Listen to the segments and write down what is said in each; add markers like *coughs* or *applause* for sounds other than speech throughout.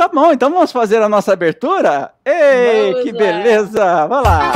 Tá bom, então vamos fazer a nossa abertura? Ei, vamos que lá. beleza! Vamos lá!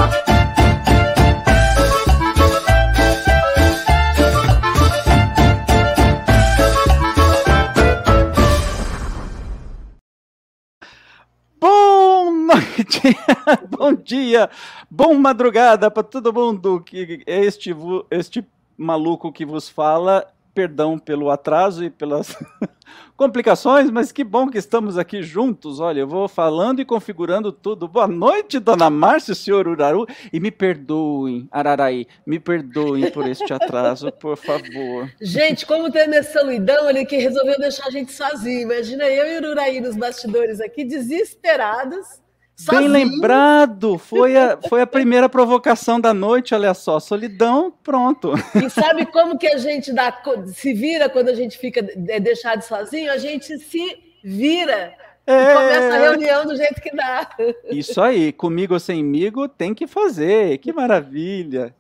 Boa noite, *laughs* bom dia, bom madrugada para todo mundo que este este maluco que vos fala perdão pelo atraso e pelas *laughs* complicações, mas que bom que estamos aqui juntos. Olha, eu vou falando e configurando tudo. Boa noite, dona Márcia, senhor Uraru, e me perdoem, Araraí, me perdoem por este atraso, por favor. Gente, como tem nessa solidão, ele que resolveu deixar a gente sozinho. Imagina eu e o Uraí nos bastidores aqui, desesperados Sozinho. Bem lembrado, foi a, foi a primeira provocação da noite, olha só, solidão, pronto. E sabe como que a gente dá, se vira quando a gente fica é deixado sozinho? A gente se vira é... e começa a reunião do jeito que dá. Isso aí, comigo ou semigo tem que fazer, que maravilha.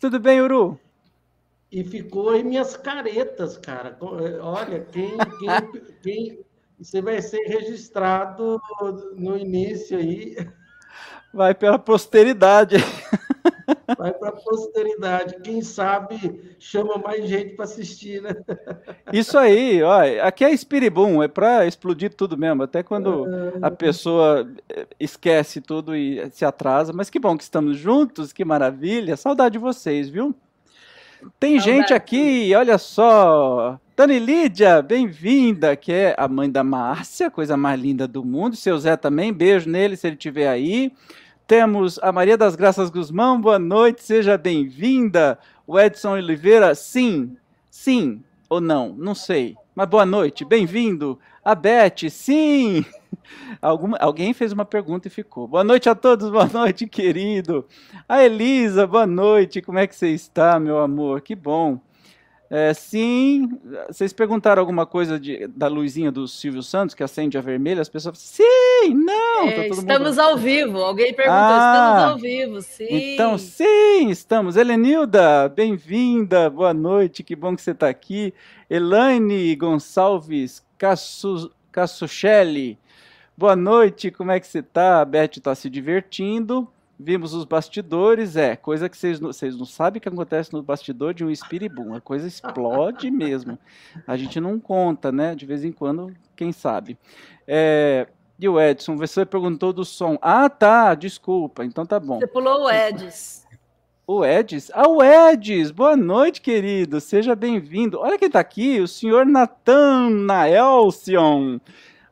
Tudo bem, Uru? E ficou em minhas caretas, cara. Olha, quem, quem, quem você vai ser registrado no início aí. Vai pela posteridade. Vai para a posteridade. Quem sabe chama mais gente para assistir, né? Isso aí, ó. Aqui é Espiribum, é para explodir tudo mesmo. Até quando a ah. pessoa esquece tudo e se atrasa. Mas que bom que estamos juntos, que maravilha. Saudade de vocês, viu? Tem Saudade. gente aqui, olha só. Dani Lídia, bem-vinda, que é a mãe da Márcia, coisa mais linda do mundo. Seu Zé também, beijo nele se ele estiver aí. Temos a Maria das Graças Guzmão, boa noite, seja bem-vinda. O Edson Oliveira, sim, sim ou não, não sei. Mas boa noite, bem-vindo. A Beth, sim. *laughs* Alguma, alguém fez uma pergunta e ficou. Boa noite a todos, boa noite, querido. A Elisa, boa noite, como é que você está, meu amor? Que bom. É, sim, vocês perguntaram alguma coisa de, da luzinha do Silvio Santos, que acende a vermelha, as pessoas sim, não. É, tá estamos mundo... ao vivo, alguém perguntou, ah, estamos ao vivo, sim. Então, sim, estamos. Helenilda, bem-vinda, boa noite, que bom que você está aqui. Elaine Gonçalves Cassuchelli, boa noite, como é que você está? A Beth está se divertindo. Vimos os bastidores, é, coisa que vocês não, vocês não sabem o que acontece no bastidor de um espiribum. A coisa explode *laughs* mesmo. A gente não conta, né? De vez em quando, quem sabe. É, e o Edson, você perguntou do som. Ah, tá, desculpa, então tá bom. Você pulou o Edis. O Edis? Ah, o Edis! Boa noite, querido. Seja bem-vindo. Olha quem tá aqui, o senhor Natan Naelcion.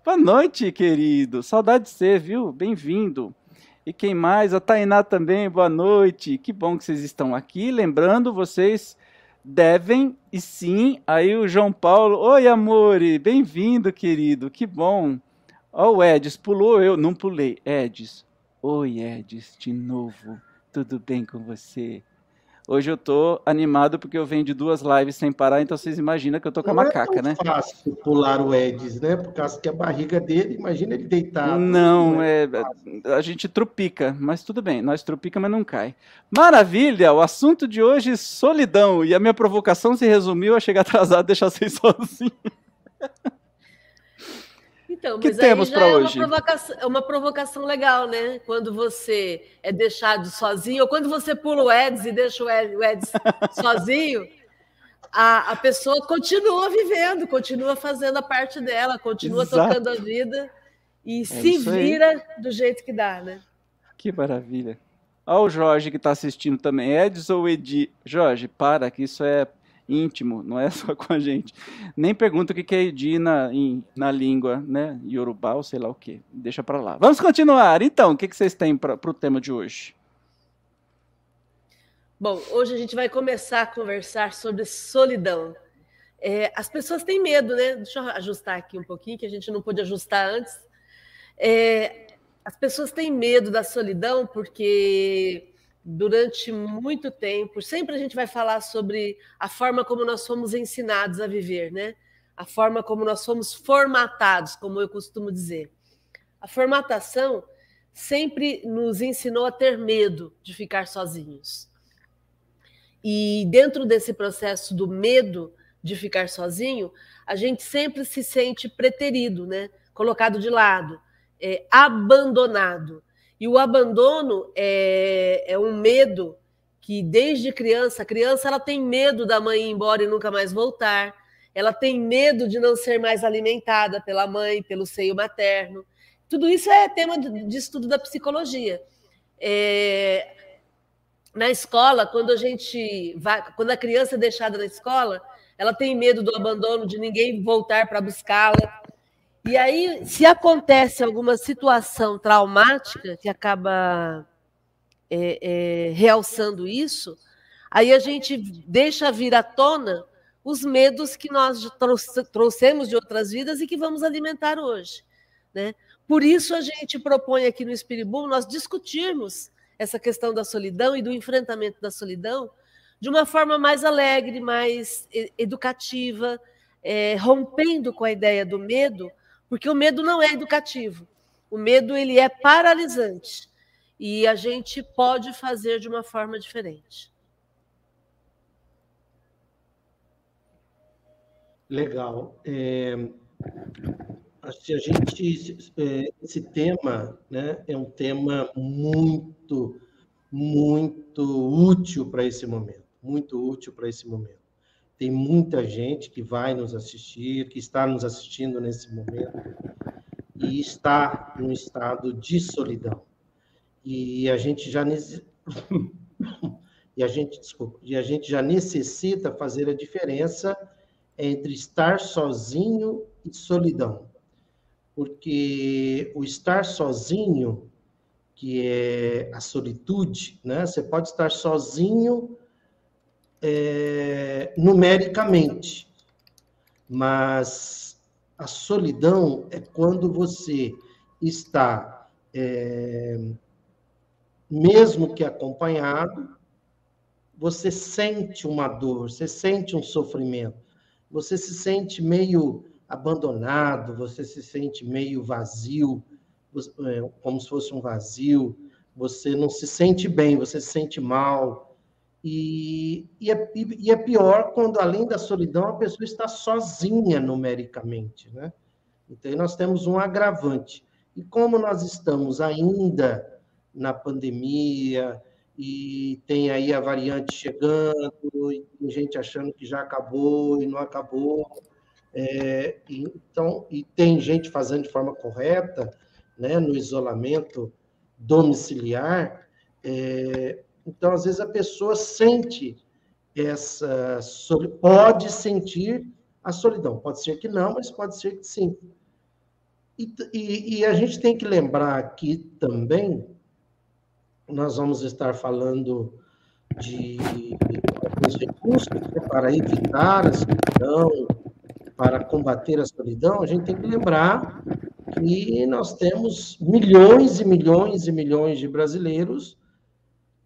Boa noite, querido. Saudade de você, viu? Bem-vindo. E quem mais? A Tainá também, boa noite. Que bom que vocês estão aqui. Lembrando, vocês devem, e sim, aí o João Paulo. Oi, amore, bem-vindo, querido. Que bom. Ó, o Edis, pulou eu. Não pulei. Edis. Oi, Edis, de novo. Tudo bem com você? Hoje eu tô animado porque eu venho de duas lives sem parar, então vocês imaginam que eu tô com a macaca, né? Não é fácil pular o Edis, né? Por causa que a barriga dele, imagina ele deitado. Não, não é, é a gente trupica, mas tudo bem, nós trupica, mas não cai. Maravilha! O assunto de hoje é solidão, e a minha provocação se resumiu a chegar *laughs* atrasado e deixar vocês sozinhos. *laughs* Então, que temos para é hoje? Uma provocação, é uma provocação legal, né? Quando você é deixado sozinho, ou quando você pula o Eds e deixa o Eds *laughs* sozinho, a, a pessoa continua vivendo, continua fazendo a parte dela, continua Exato. tocando a vida e é se vira do jeito que dá, né? Que maravilha. Olha o Jorge que está assistindo também. Eds ou Edi? Jorge, para, que isso é íntimo, não é *laughs* só com a gente. Nem pergunta o que é Edi na, em, na língua, né? Yorubá ou sei lá o que. Deixa para lá. Vamos continuar. Então, o que, que vocês têm para o tema de hoje? Bom, hoje a gente vai começar a conversar sobre solidão. É, as pessoas têm medo, né? Deixa eu ajustar aqui um pouquinho, que a gente não pôde ajustar antes. É, as pessoas têm medo da solidão porque durante muito tempo. Sempre a gente vai falar sobre a forma como nós fomos ensinados a viver, né? A forma como nós fomos formatados, como eu costumo dizer. A formatação sempre nos ensinou a ter medo de ficar sozinhos. E dentro desse processo do medo de ficar sozinho, a gente sempre se sente preterido, né? colocado de lado, é, abandonado. E o abandono é, é um medo que desde criança, a criança ela tem medo da mãe ir embora e nunca mais voltar, ela tem medo de não ser mais alimentada pela mãe, pelo seio materno. Tudo isso é tema de estudo da psicologia. É, na escola, quando a gente vai, quando a criança é deixada na escola, ela tem medo do abandono, de ninguém voltar para buscá-la. E aí, se acontece alguma situação traumática que acaba é, é, realçando isso, aí a gente deixa vir à tona os medos que nós trouxemos de outras vidas e que vamos alimentar hoje. Né? Por isso a gente propõe aqui no Espiribum nós discutirmos essa questão da solidão e do enfrentamento da solidão de uma forma mais alegre, mais educativa, é, rompendo com a ideia do medo, porque o medo não é educativo. O medo ele é paralisante e a gente pode fazer de uma forma diferente. Legal. É, a gente é, esse tema, né, é um tema muito, muito útil para esse momento, muito útil para esse momento. Tem muita gente que vai nos assistir, que está nos assistindo nesse momento e está num estado de solidão e a gente já *laughs* e a gente desculpa, e a gente já necessita fazer a diferença entre estar sozinho e solidão. Porque o estar sozinho, que é a solitude, né? Você pode estar sozinho é, numericamente, mas a solidão é quando você está é, mesmo que acompanhado, você sente uma dor, você sente um sofrimento, você se sente meio abandonado, você se sente meio vazio, é, como se fosse um vazio, você não se sente bem, você se sente mal. E, e, é, e é pior quando, além da solidão, a pessoa está sozinha numericamente. Né? Então, nós temos um agravante. E como nós estamos ainda na pandemia, e tem aí a variante chegando, e tem gente achando que já acabou e não acabou. É, então, e tem gente fazendo de forma correta, né, no isolamento domiciliar. É, então, às vezes, a pessoa sente essa. Pode sentir a solidão. Pode ser que não, mas pode ser que sim. E, e, e a gente tem que lembrar aqui também nós vamos estar falando de alguns recursos né, para evitar a solidão, para combater a solidão, a gente tem que lembrar que nós temos milhões e milhões e milhões de brasileiros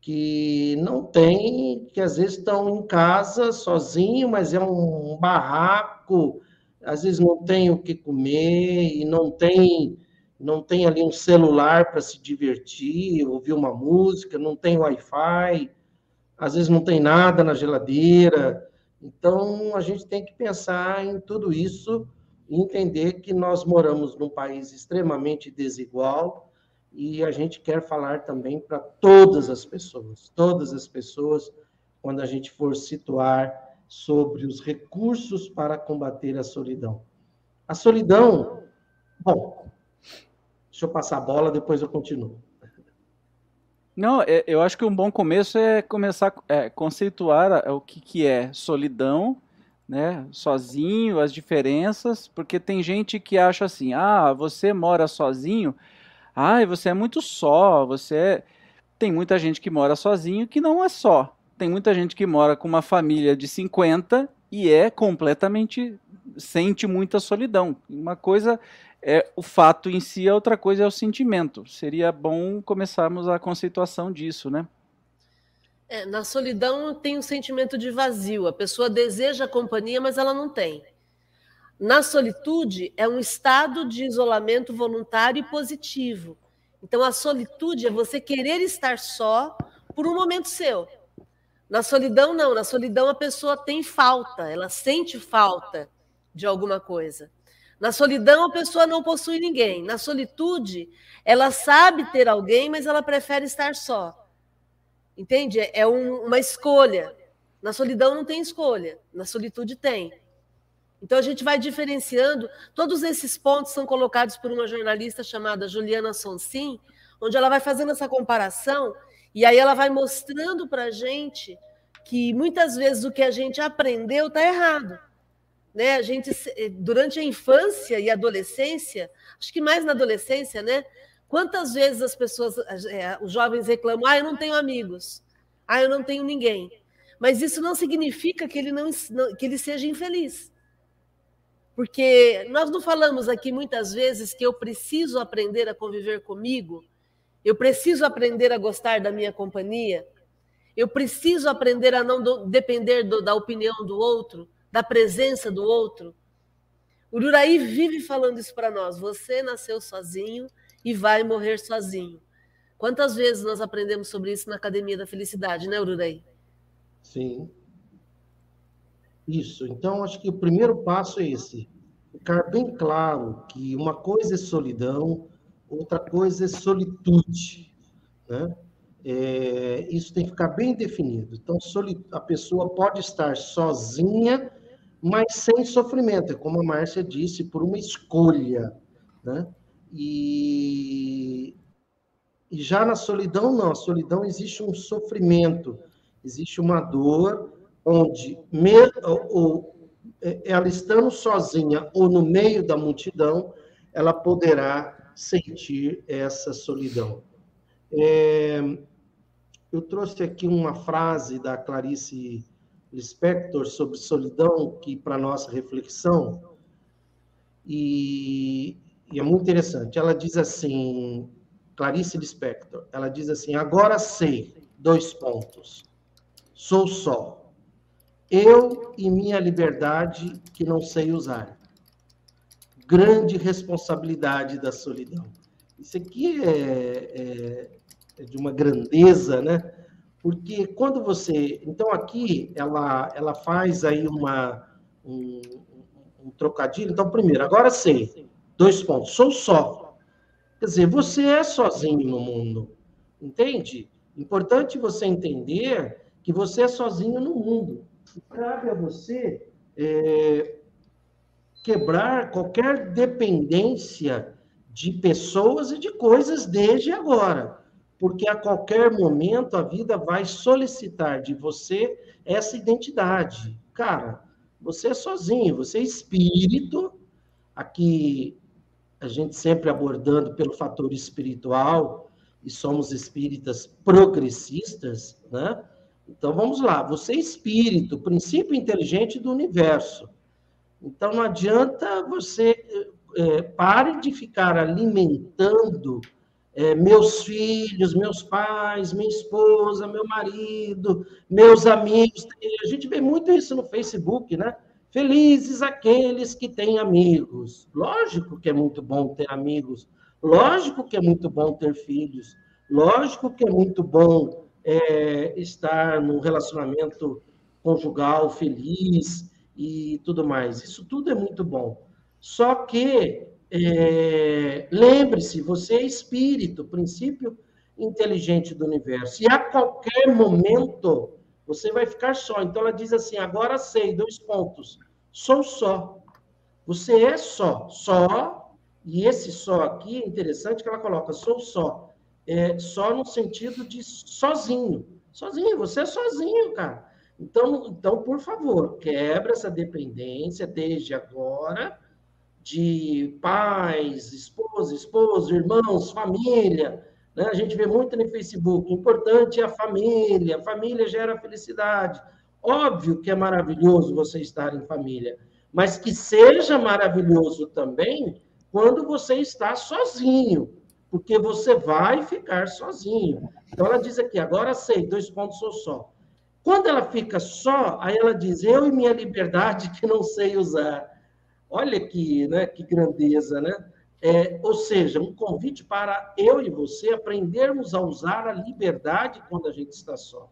que não têm, que às vezes estão em casa sozinho, mas é um barraco, às vezes não tem o que comer e não tem não tem ali um celular para se divertir, ouvir uma música, não tem Wi-Fi, às vezes não tem nada na geladeira. Então, a gente tem que pensar em tudo isso e entender que nós moramos num país extremamente desigual e a gente quer falar também para todas as pessoas, todas as pessoas, quando a gente for situar sobre os recursos para combater a solidão. A solidão, bom, Deixa eu passar a bola, depois eu continuo. Não, é, eu acho que um bom começo é começar a é, conceituar o que, que é solidão, né, sozinho, as diferenças, porque tem gente que acha assim, ah, você mora sozinho, ah, você é muito só, você é... Tem muita gente que mora sozinho que não é só. Tem muita gente que mora com uma família de 50 e é completamente sente muita solidão. Uma coisa é o fato em si, a outra coisa é o sentimento. Seria bom começarmos a conceituação disso, né? É, na solidão tem um sentimento de vazio. A pessoa deseja a companhia, mas ela não tem. Na solitude é um estado de isolamento voluntário e positivo. Então a solitude é você querer estar só por um momento seu. Na solidão não, na solidão a pessoa tem falta, ela sente falta de alguma coisa. Na solidão, a pessoa não possui ninguém. Na solitude, ela sabe ter alguém, mas ela prefere estar só. Entende? É um, uma escolha. Na solidão não tem escolha, na solitude tem. Então a gente vai diferenciando. Todos esses pontos são colocados por uma jornalista chamada Juliana Sonsin, onde ela vai fazendo essa comparação e aí ela vai mostrando para a gente que muitas vezes o que a gente aprendeu está errado. Né? A gente, durante a infância e adolescência, acho que mais na adolescência, né? Quantas vezes as pessoas, é, os jovens reclamam, ah, eu não tenho amigos, ah, eu não tenho ninguém. Mas isso não significa que ele, não, que ele seja infeliz. Porque nós não falamos aqui muitas vezes que eu preciso aprender a conviver comigo, eu preciso aprender a gostar da minha companhia, eu preciso aprender a não do, depender do, da opinião do outro, da presença do outro. O Uraí vive falando isso para nós. Você nasceu sozinho e vai morrer sozinho. Quantas vezes nós aprendemos sobre isso na Academia da Felicidade, né, Uraí? Sim. Isso. Então, acho que o primeiro passo é esse. Ficar bem claro que uma coisa é solidão, outra coisa é solitude. Né? É, isso tem que ficar bem definido. Então, a pessoa pode estar sozinha, mas sem sofrimento, como a Márcia disse, por uma escolha. Né? E, e já na solidão, não. A solidão existe um sofrimento, existe uma dor, onde me, ou, ela estando sozinha ou no meio da multidão, ela poderá sentir essa solidão. É, eu trouxe aqui uma frase da Clarice Lispector sobre solidão, que para nossa reflexão, e, e, é muito interessante. Ela diz assim, Clarice Lispector, ela diz assim: agora sei, dois pontos, sou só, eu e minha liberdade que não sei usar. Grande responsabilidade da solidão. Isso aqui é, é é de uma grandeza, né? Porque quando você. Então, aqui, ela, ela faz aí uma, um, um trocadilho. Então, primeiro, agora sei. Dois pontos. Sou só. Quer dizer, você é sozinho no mundo. Entende? Importante você entender que você é sozinho no mundo. Cabe a você é, quebrar qualquer dependência de pessoas e de coisas desde agora porque a qualquer momento a vida vai solicitar de você essa identidade. Cara, você é sozinho, você é espírito, aqui a gente sempre abordando pelo fator espiritual, e somos espíritas progressistas, né? Então vamos lá, você é espírito, princípio inteligente do universo. Então não adianta você é, pare de ficar alimentando é, meus filhos, meus pais, minha esposa, meu marido, meus amigos. A gente vê muito isso no Facebook, né? Felizes aqueles que têm amigos. Lógico que é muito bom ter amigos. Lógico que é muito bom ter filhos. Lógico que é muito bom é, estar num relacionamento conjugal feliz e tudo mais. Isso tudo é muito bom. Só que é, Lembre-se, você é espírito, princípio inteligente do universo. E a qualquer momento você vai ficar só. Então ela diz assim: agora sei, dois pontos. Sou só. Você é só. Só. E esse só aqui é interessante que ela coloca: sou só. É, só no sentido de sozinho. Sozinho, você é sozinho, cara. Então, então, por favor, quebra essa dependência desde agora de pais, esposa, esposo, irmãos, família. Né? A gente vê muito no Facebook. O importante é a família, a família gera felicidade. Óbvio que é maravilhoso você estar em família, mas que seja maravilhoso também quando você está sozinho, porque você vai ficar sozinho. Então ela diz aqui, agora sei, dois pontos sou só. Quando ela fica só, aí ela diz, eu e minha liberdade que não sei usar. Olha que, né, que grandeza, né? É, ou seja, um convite para eu e você aprendermos a usar a liberdade quando a gente está só.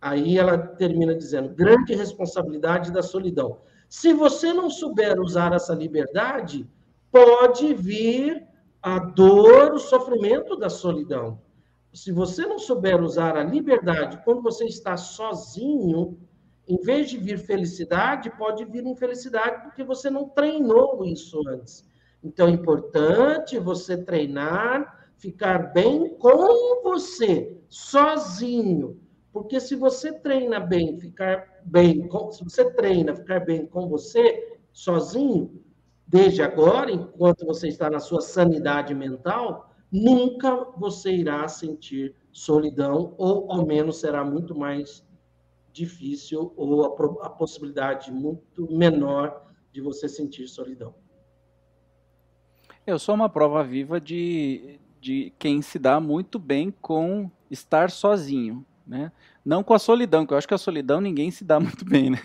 Aí ela termina dizendo: grande responsabilidade da solidão. Se você não souber usar essa liberdade, pode vir a dor, o sofrimento da solidão. Se você não souber usar a liberdade quando você está sozinho, em vez de vir felicidade, pode vir infelicidade, porque você não treinou isso antes. Então é importante você treinar, ficar bem com você, sozinho. Porque se você treina bem, ficar bem, com, se você treina ficar bem com você, sozinho, desde agora, enquanto você está na sua sanidade mental, nunca você irá sentir solidão, ou ao menos será muito mais difícil ou a, a possibilidade muito menor de você sentir solidão. Eu sou uma prova viva de, de quem se dá muito bem com estar sozinho, né? Não com a solidão, que eu acho que a solidão ninguém se dá *laughs* muito bem, né?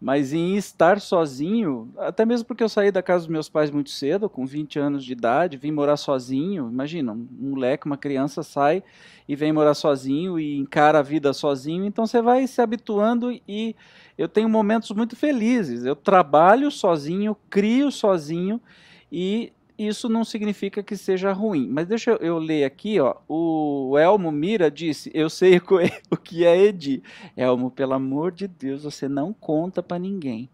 Mas em estar sozinho, até mesmo porque eu saí da casa dos meus pais muito cedo, com 20 anos de idade, vim morar sozinho. Imagina, um moleque, uma criança sai e vem morar sozinho e encara a vida sozinho, então você vai se habituando e eu tenho momentos muito felizes. Eu trabalho sozinho, crio sozinho e isso não significa que seja ruim. Mas deixa eu, ler aqui, ó. O Elmo Mira disse: Eu sei *laughs* o que é Edi. Elmo, pelo amor de Deus, você não conta para ninguém,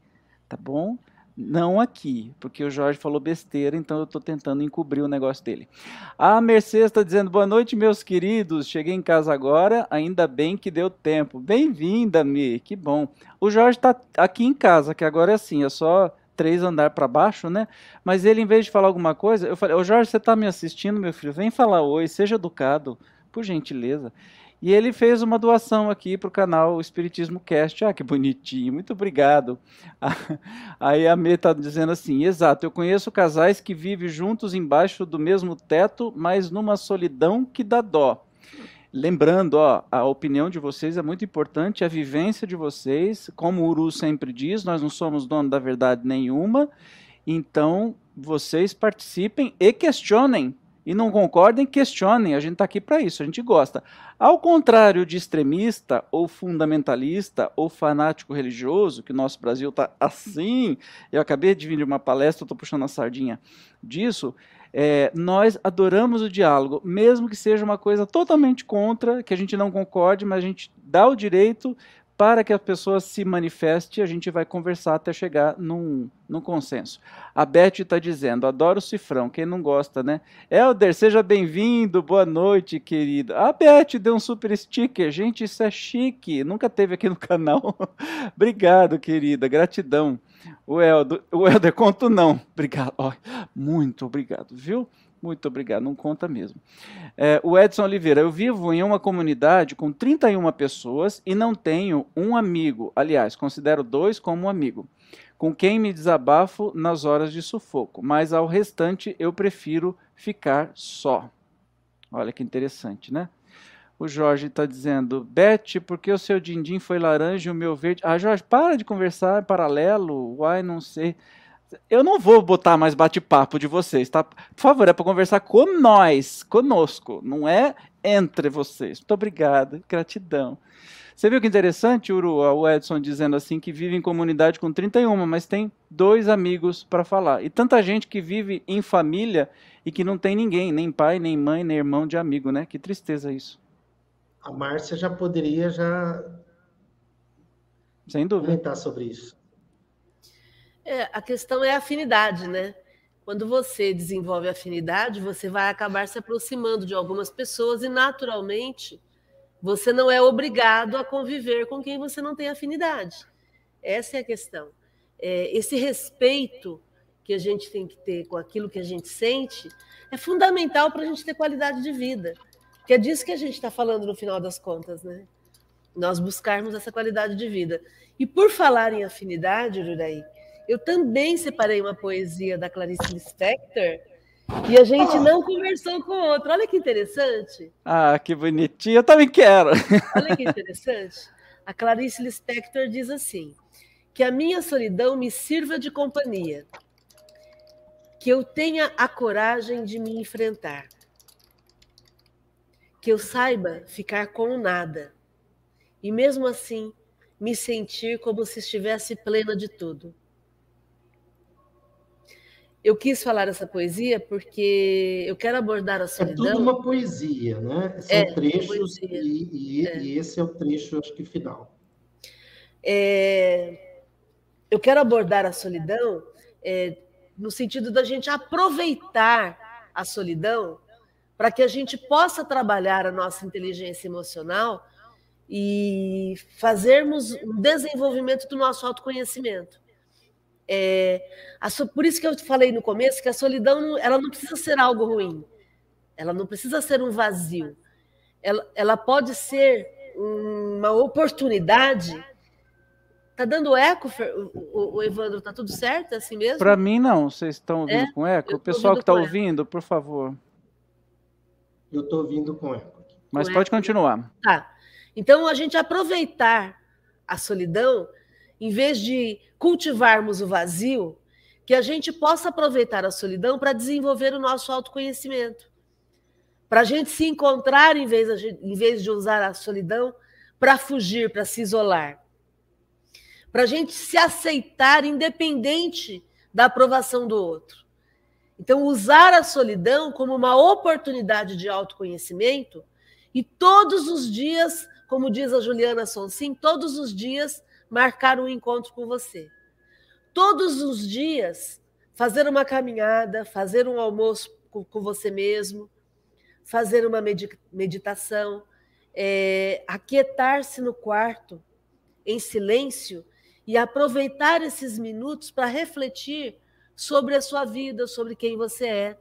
tá bom? Não aqui, porque o Jorge falou besteira, então eu estou tentando encobrir o negócio dele. A Mercedes está dizendo: boa noite, meus queridos. Cheguei em casa agora, ainda bem que deu tempo. Bem-vinda, Mi, que bom. O Jorge está aqui em casa, que agora é assim, é só três andar para baixo, né? Mas ele, em vez de falar alguma coisa, eu falei: Ô Jorge, você está me assistindo, meu filho? Vem falar oi, seja educado, por gentileza. E ele fez uma doação aqui para o canal Espiritismo Cast. Ah, que bonitinho, muito obrigado. *laughs* Aí a Mê está dizendo assim: exato, eu conheço casais que vivem juntos embaixo do mesmo teto, mas numa solidão que dá dó. Lembrando, ó, a opinião de vocês é muito importante, a vivência de vocês, como o Uru sempre diz, nós não somos dono da verdade nenhuma, então vocês participem e questionem. E não concordem, questionem, a gente está aqui para isso, a gente gosta. Ao contrário de extremista, ou fundamentalista, ou fanático religioso, que o nosso Brasil está assim, eu acabei de vir de uma palestra, estou puxando a sardinha disso, é, nós adoramos o diálogo, mesmo que seja uma coisa totalmente contra, que a gente não concorde, mas a gente dá o direito para que a pessoa se manifeste, a gente vai conversar até chegar num, num consenso. A Beth está dizendo, adoro o cifrão, quem não gosta, né? Helder, seja bem-vindo, boa noite, querido. A Beth deu um super sticker, gente, isso é chique, nunca teve aqui no *laughs* canal. Obrigado, querida, gratidão. O Helder, o conto não, obrigado, oh, muito obrigado, viu? Muito obrigado, não conta mesmo. É, o Edson Oliveira, eu vivo em uma comunidade com 31 pessoas e não tenho um amigo. Aliás, considero dois como um amigo, com quem me desabafo nas horas de sufoco, mas ao restante eu prefiro ficar só. Olha que interessante, né? O Jorge está dizendo, Beth, por que o seu din-din foi laranja e o meu verde? Ah, Jorge, para de conversar paralelo. Uai, não sei. Eu não vou botar mais bate-papo de vocês, tá? Por favor, é para conversar com nós, conosco, não é entre vocês. Muito obrigado, gratidão. Você viu que interessante, Uru, o Edson dizendo assim que vive em comunidade com 31, mas tem dois amigos para falar. E tanta gente que vive em família e que não tem ninguém, nem pai, nem mãe, nem irmão de amigo, né? Que tristeza isso. A Márcia já poderia já Sem dúvida. comentar sobre isso. É, a questão é a afinidade, né? Quando você desenvolve afinidade, você vai acabar se aproximando de algumas pessoas e, naturalmente, você não é obrigado a conviver com quem você não tem afinidade. Essa é a questão. É, esse respeito que a gente tem que ter com aquilo que a gente sente é fundamental para a gente ter qualidade de vida. Que é disso que a gente está falando no final das contas, né? Nós buscarmos essa qualidade de vida. E por falar em afinidade, Juraí, eu também separei uma poesia da Clarice Lispector e a gente não conversou com outra. Olha que interessante. Ah, que bonitinho. Eu também quero. Olha que interessante. A Clarice Lispector diz assim: que a minha solidão me sirva de companhia, que eu tenha a coragem de me enfrentar, que eu saiba ficar com o nada e mesmo assim me sentir como se estivesse plena de tudo eu quis falar essa poesia porque eu quero abordar a solidão. É tudo uma poesia, né? São é, trechos e, e, é. e, esse é o trecho, acho que final. É, eu quero abordar a solidão é, no sentido da gente aproveitar a solidão para que a gente possa trabalhar a nossa inteligência emocional e fazermos um desenvolvimento do nosso autoconhecimento. É, a, por isso que eu falei no começo que a solidão ela não precisa ser algo ruim, ela não precisa ser um vazio, ela, ela pode ser uma oportunidade. Tá dando eco, o, o Evandro? Tá tudo certo? É assim mesmo? Para mim não. Vocês estão ouvindo é? com eco? O pessoal que está ouvindo, por favor. Eu estou ouvindo com eco. Mas com pode eco. continuar. Tá. Então a gente aproveitar a solidão em vez de cultivarmos o vazio, que a gente possa aproveitar a solidão para desenvolver o nosso autoconhecimento. Para a gente se encontrar em vez, em vez de usar a solidão para fugir, para se isolar. Para a gente se aceitar independente da aprovação do outro. Então, usar a solidão como uma oportunidade de autoconhecimento e todos os dias, como diz a Juliana Sonsim, todos os dias marcar um encontro com você. Todos os dias, fazer uma caminhada, fazer um almoço com, você mesmo, fazer uma meditação, é, aquietar-se no quarto, em silêncio, e aproveitar esses minutos para refletir sobre a sua vida, sobre quem você é.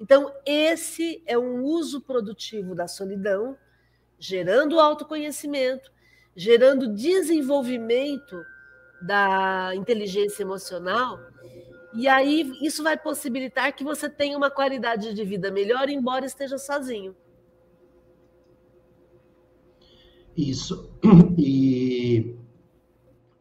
Então, esse é um uso produtivo da solidão, gerando autoconhecimento gerando desenvolvimento da inteligência emocional. E aí isso vai possibilitar que você tenha uma qualidade de vida melhor, embora esteja sozinho. Isso. *clears throat* E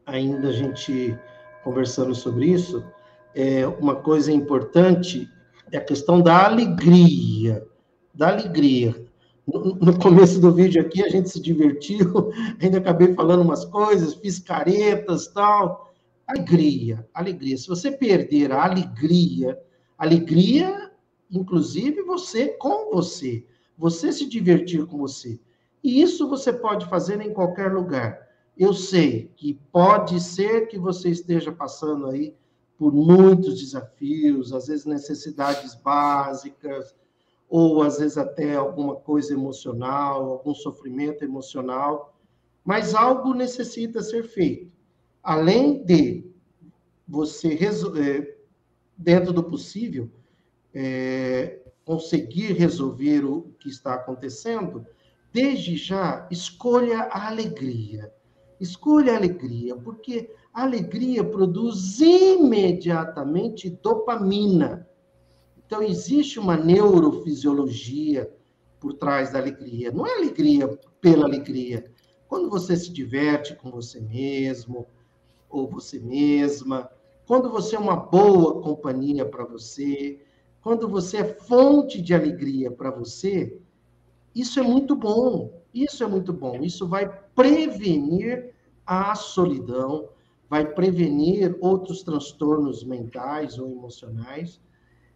ainda a gente conversando sobre isso, é uma coisa importante é a questão da alegria, da alegria no começo do vídeo aqui a gente se divertiu, *laughs* ainda acabei falando umas coisas, fiz caretas tal. Alegria, alegria. Se você perder a alegria, alegria, inclusive você com você, você se divertir com você. E isso você pode fazer em qualquer lugar. Eu sei que pode ser que você esteja passando aí por muitos desafios, às vezes necessidades básicas, ou às vezes até alguma coisa emocional, algum sofrimento emocional, mas algo necessita ser feito. Além de você, é, dentro do possível, é, conseguir resolver o que está acontecendo, desde já, escolha a alegria. Escolha a alegria, porque a alegria produz imediatamente dopamina. Então, existe uma neurofisiologia por trás da alegria. Não é alegria pela alegria. Quando você se diverte com você mesmo, ou você mesma, quando você é uma boa companhia para você, quando você é fonte de alegria para você, isso é muito bom. Isso é muito bom. Isso vai prevenir a solidão, vai prevenir outros transtornos mentais ou emocionais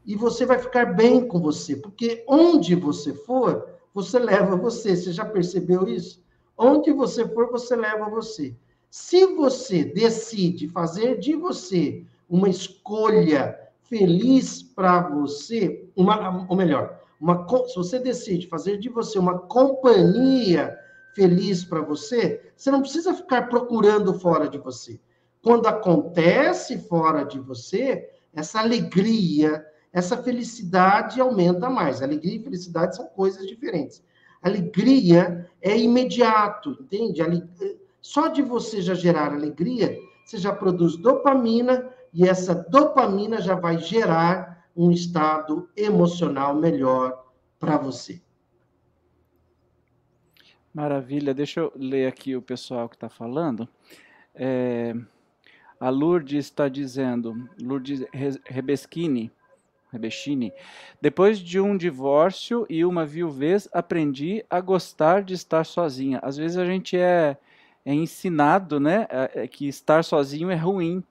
e você vai ficar bem com você, porque onde você for, você leva você. Você já percebeu isso? Onde você for, você leva você. Se você decide fazer de você uma escolha feliz para você, uma, ou melhor, uma, se você decide fazer de você uma companhia feliz para você, você não precisa ficar procurando fora de você. Quando acontece fora de você, essa alegria, essa felicidade aumenta mais. Alegria e felicidade são coisas diferentes. Alegria é imediato, entende? Só de você já gerar alegria, você já produz dopamina e essa dopamina já vai gerar um estado emocional melhor para você. Maravilha. Deixa eu ler aqui o pessoal que está falando. É, a Lourdes está dizendo, Lourdes Rebeschini, Rebechini. Depois de um divórcio e uma viuvez, aprendi a gostar de estar sozinha. Às vezes a gente é, é ensinado, né, é, que estar sozinho é ruim.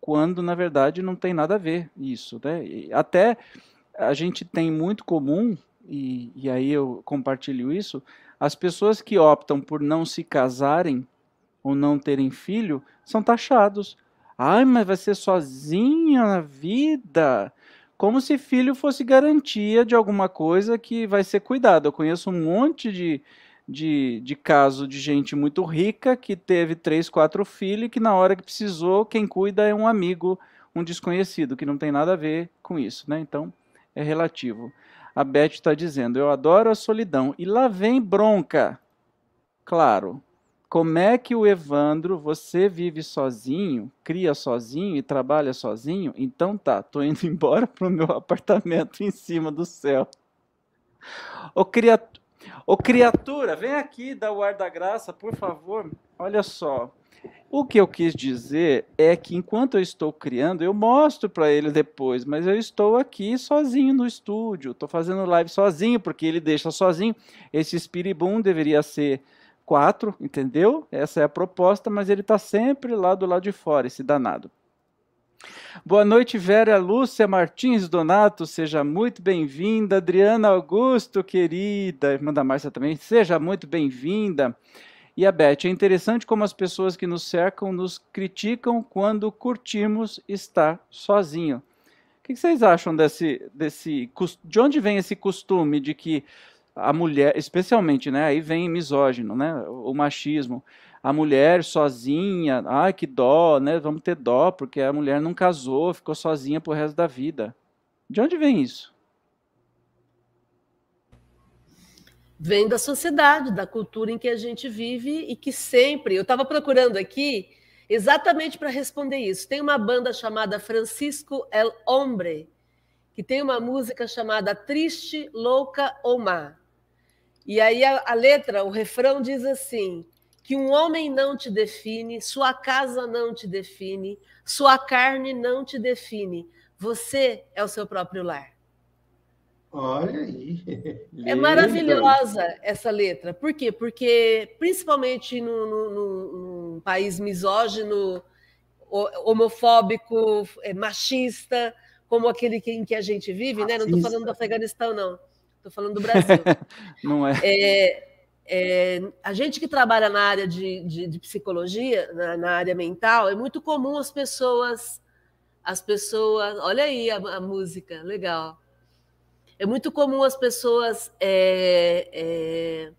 quando na verdade não tem nada a ver isso, né? E até a gente tem muito comum e, e aí eu compartilho isso, as pessoas que optam por não se casarem ou não terem filho são taxados. Ai, mas vai ser sozinha na vida. Como se filho fosse garantia de alguma coisa que vai ser cuidado. Eu conheço um monte de, de, de caso de gente muito rica que teve três, quatro filhos e que na hora que precisou, quem cuida é um amigo, um desconhecido, que não tem nada a ver com isso, né? Então, é relativo. A Beth está dizendo: Eu adoro a solidão. E lá vem bronca. Claro. Como é que o Evandro, você vive sozinho, cria sozinho e trabalha sozinho? Então tá, tô indo *laughs* embora pro meu apartamento em cima do céu. Ô, criatura, ô criatura, vem aqui dar o ar da graça, por favor. Olha só. O que eu quis dizer é que enquanto eu estou criando, eu mostro para ele depois, mas eu estou aqui sozinho no estúdio, estou fazendo live sozinho, porque ele deixa sozinho. Esse Spiribum deveria ser quatro, entendeu? Essa é a proposta, mas ele está sempre lá do lado de fora, esse danado. Boa noite, Vera Lúcia Martins Donato, seja muito bem-vinda. Adriana Augusto, querida, irmã da Márcia também, seja muito bem-vinda. E a Beth, é interessante como as pessoas que nos cercam nos criticam quando curtimos estar sozinho. O que vocês acham desse, desse. De onde vem esse costume de que a mulher, especialmente, né? Aí vem misógino, né? O machismo. A mulher sozinha, ai que dó, né? Vamos ter dó, porque a mulher não casou, ficou sozinha pro resto da vida. De onde vem isso? vem da sociedade, da cultura em que a gente vive e que sempre. Eu estava procurando aqui exatamente para responder isso. Tem uma banda chamada Francisco El Hombre, que tem uma música chamada Triste, Louca ou Má. E aí a, a letra, o refrão diz assim: que um homem não te define, sua casa não te define, sua carne não te define. Você é o seu próprio lar. Olha aí. É maravilhosa essa letra. Por quê? Porque, principalmente num, país misógino, homofóbico, é, machista, como aquele em que a gente vive, né? Não estou falando do Afeganistão, não. Estou falando do Brasil. *laughs* não é. é. É, a gente que trabalha na área de, de, de psicologia, na, na, área mental, é muito comum as pessoas, as pessoas, olha aí a, a música, legal. É muito comum as pessoas é, é,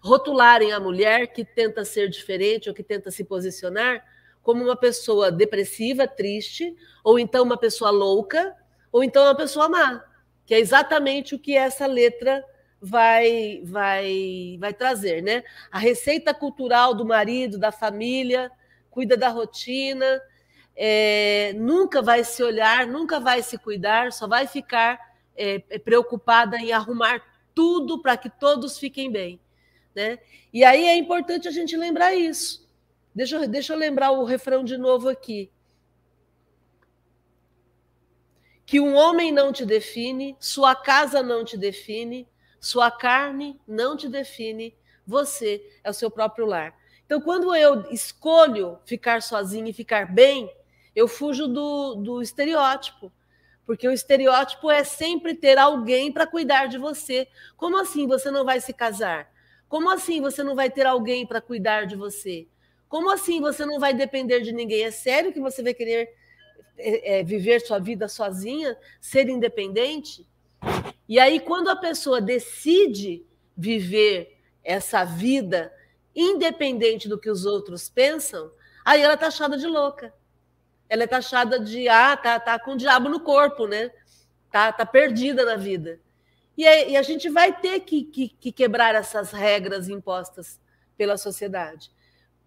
rotularem a mulher que tenta ser diferente ou que tenta se posicionar como uma pessoa depressiva, triste, ou então uma pessoa louca, ou então uma pessoa má, que é exatamente o que essa letra vai vai vai trazer, né? A receita cultural do marido, da família, cuida da rotina, é, nunca vai se olhar, nunca vai se cuidar, só vai ficar é, é, preocupada em arrumar tudo para que todos fiquem bem. Né? E aí é importante a gente lembrar isso. Deixa deixa eu lembrar o refrão de novo aqui. Que um homem não te define, sua casa não te define, sua carne não te define, você é o seu próprio lar. Então, quando eu escolho ficar sozinho e ficar bem, eu fujo do, do estereótipo. Porque o estereótipo é sempre ter alguém para cuidar de você. Como assim você não vai se casar? Como assim você não vai ter alguém para cuidar de você? Como assim você não vai depender de ninguém? É sério que você vai querer é, é, viver sua vida sozinha, ser independente? E aí, quando a pessoa decide viver essa vida independente do que os outros pensam, aí ela está achada de louca ela é taxada de ah, tá, tá com o diabo no corpo, né? Tá, tá perdida na vida. E, e a gente vai ter que, que, que quebrar essas regras impostas pela sociedade,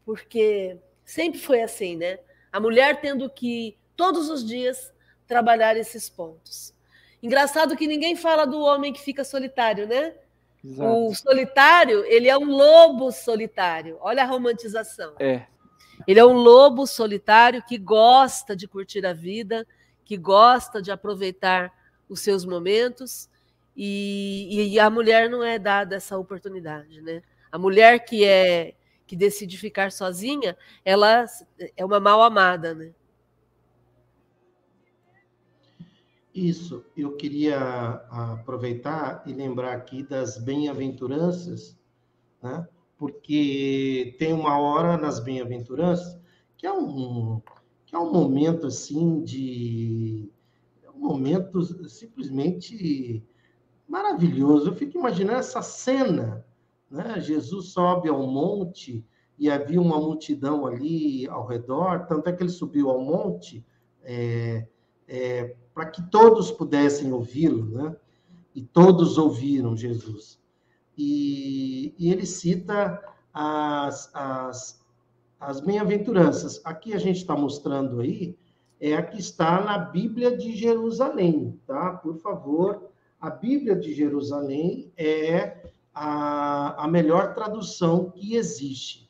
porque sempre foi assim, né? A mulher tendo que todos os dias trabalhar esses pontos. Engraçado que ninguém fala do homem que fica solitário, né? Exato. O solitário, ele é um lobo solitário. Olha a romantização. É. Ele é um lobo solitário que gosta de curtir a vida, que gosta de aproveitar os seus momentos, e, e a mulher não é dada essa oportunidade, né? A mulher que é que decide ficar sozinha, ela é uma mal amada, né? Isso, eu queria aproveitar e lembrar aqui das bem-aventuranças, né? porque tem uma hora nas bem-aventuranças que é um, que é um momento assim de. É um momento simplesmente maravilhoso. Eu fico imaginando essa cena, né? Jesus sobe ao monte e havia uma multidão ali ao redor, tanto é que ele subiu ao monte é, é, para que todos pudessem ouvi-lo, né? E todos ouviram Jesus. E, e ele cita as, as, as bem-aventuranças. Aqui a gente está mostrando aí, é a que está na Bíblia de Jerusalém, tá? Por favor, a Bíblia de Jerusalém é a, a melhor tradução que existe.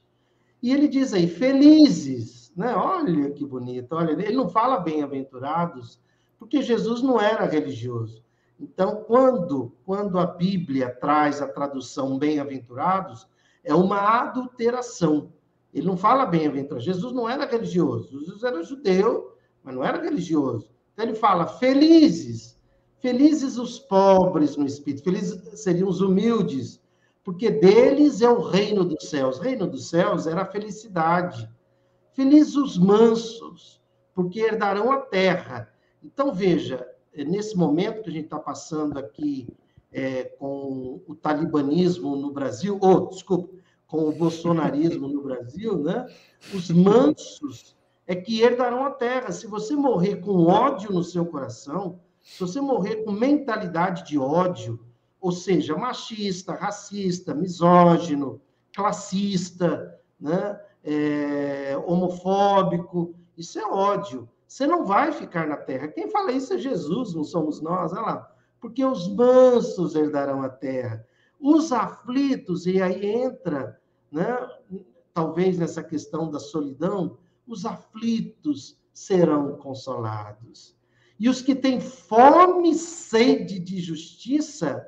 E ele diz aí, felizes, né? Olha que bonito, olha, ele não fala bem-aventurados, porque Jesus não era religioso. Então, quando, quando a Bíblia traz a tradução bem-aventurados, é uma adulteração. Ele não fala bem-aventurado. Jesus não era religioso. Jesus era judeu, mas não era religioso. Então, ele fala felizes. Felizes os pobres no espírito. Felizes seriam os humildes, porque deles é o reino dos céus. O reino dos céus era a felicidade. Felizes os mansos, porque herdarão a terra. Então, veja, nesse momento que a gente está passando aqui é, com o talibanismo no Brasil, ou, oh, desculpa, com o bolsonarismo no Brasil, né? os mansos é que herdarão a terra. Se você morrer com ódio no seu coração, se você morrer com mentalidade de ódio, ou seja, machista, racista, misógino, classista, né? É, homofóbico, isso é ódio. Você não vai ficar na terra. Quem fala isso é Jesus, não somos nós. Olha lá. Porque os mansos herdarão a terra. Os aflitos, e aí entra, né, talvez nessa questão da solidão, os aflitos serão consolados. E os que têm fome e sede de justiça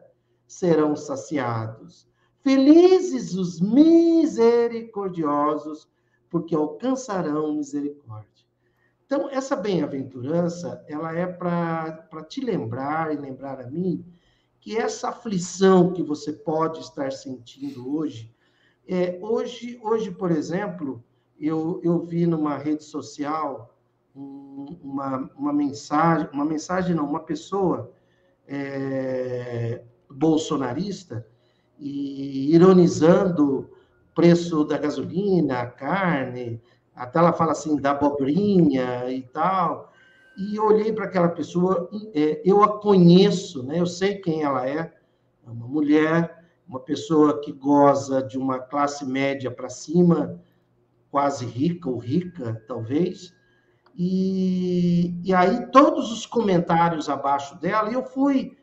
serão saciados. Felizes os misericordiosos, porque alcançarão misericórdia. Então, essa bem-aventurança, ela é para te lembrar e lembrar a mim que essa aflição que você pode estar sentindo hoje, é, hoje, hoje, por exemplo, eu, eu vi numa rede social um, uma, uma mensagem, uma mensagem não, uma pessoa é, bolsonarista e ironizando o preço da gasolina, a carne, até ela fala assim da abobrinha e tal. E eu olhei para aquela pessoa, é, eu a conheço, né? Eu sei quem ela é, é uma mulher, uma pessoa que goza de uma classe média para cima, quase rica ou rica, talvez. E, e aí todos os comentários abaixo dela, eu fui,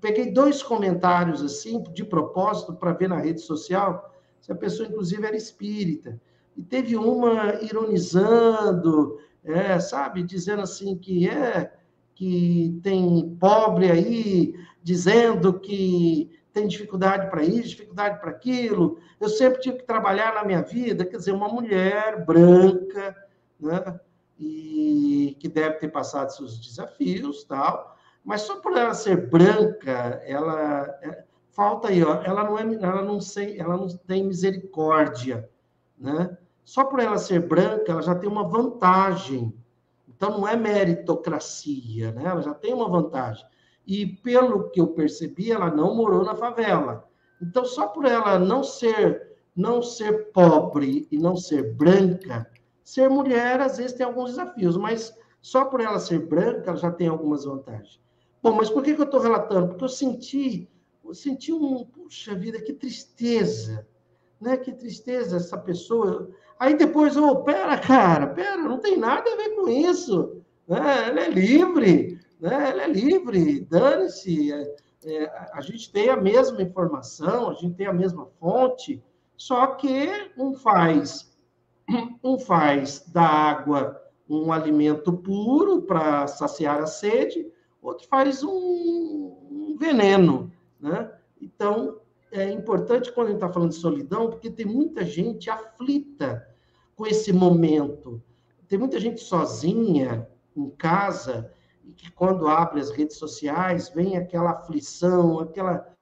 peguei dois comentários assim, de propósito, para ver na rede social, se a pessoa, inclusive, era espírita e teve uma ironizando, é, sabe, dizendo assim que é que tem pobre aí dizendo que tem dificuldade para isso, dificuldade para aquilo. Eu sempre tive que trabalhar na minha vida, quer dizer, uma mulher branca, né? E que deve ter passado seus desafios, tal. Mas só por ela ser branca, ela é, falta aí, ó, ela não é, ela não sei, ela não tem misericórdia, né? Só por ela ser branca, ela já tem uma vantagem. Então, não é meritocracia, né? Ela já tem uma vantagem. E, pelo que eu percebi, ela não morou na favela. Então, só por ela não ser não ser pobre e não ser branca, ser mulher, às vezes, tem alguns desafios, mas só por ela ser branca, ela já tem algumas vantagens. Bom, mas por que, que eu estou relatando? Porque eu senti, eu senti um, puxa vida, que tristeza, né? Que tristeza essa pessoa. Aí depois, ô, oh, pera, cara, pera, não tem nada a ver com isso. Né? Ela é livre, né? ela é livre, dane-se. É, é, a gente tem a mesma informação, a gente tem a mesma fonte, só que um faz, um faz da água um alimento puro para saciar a sede, outro faz um, um veneno, né? Então, é importante quando a gente está falando de solidão, porque tem muita gente aflita com esse momento. Tem muita gente sozinha em casa e que quando abre as redes sociais vem aquela aflição, aquela,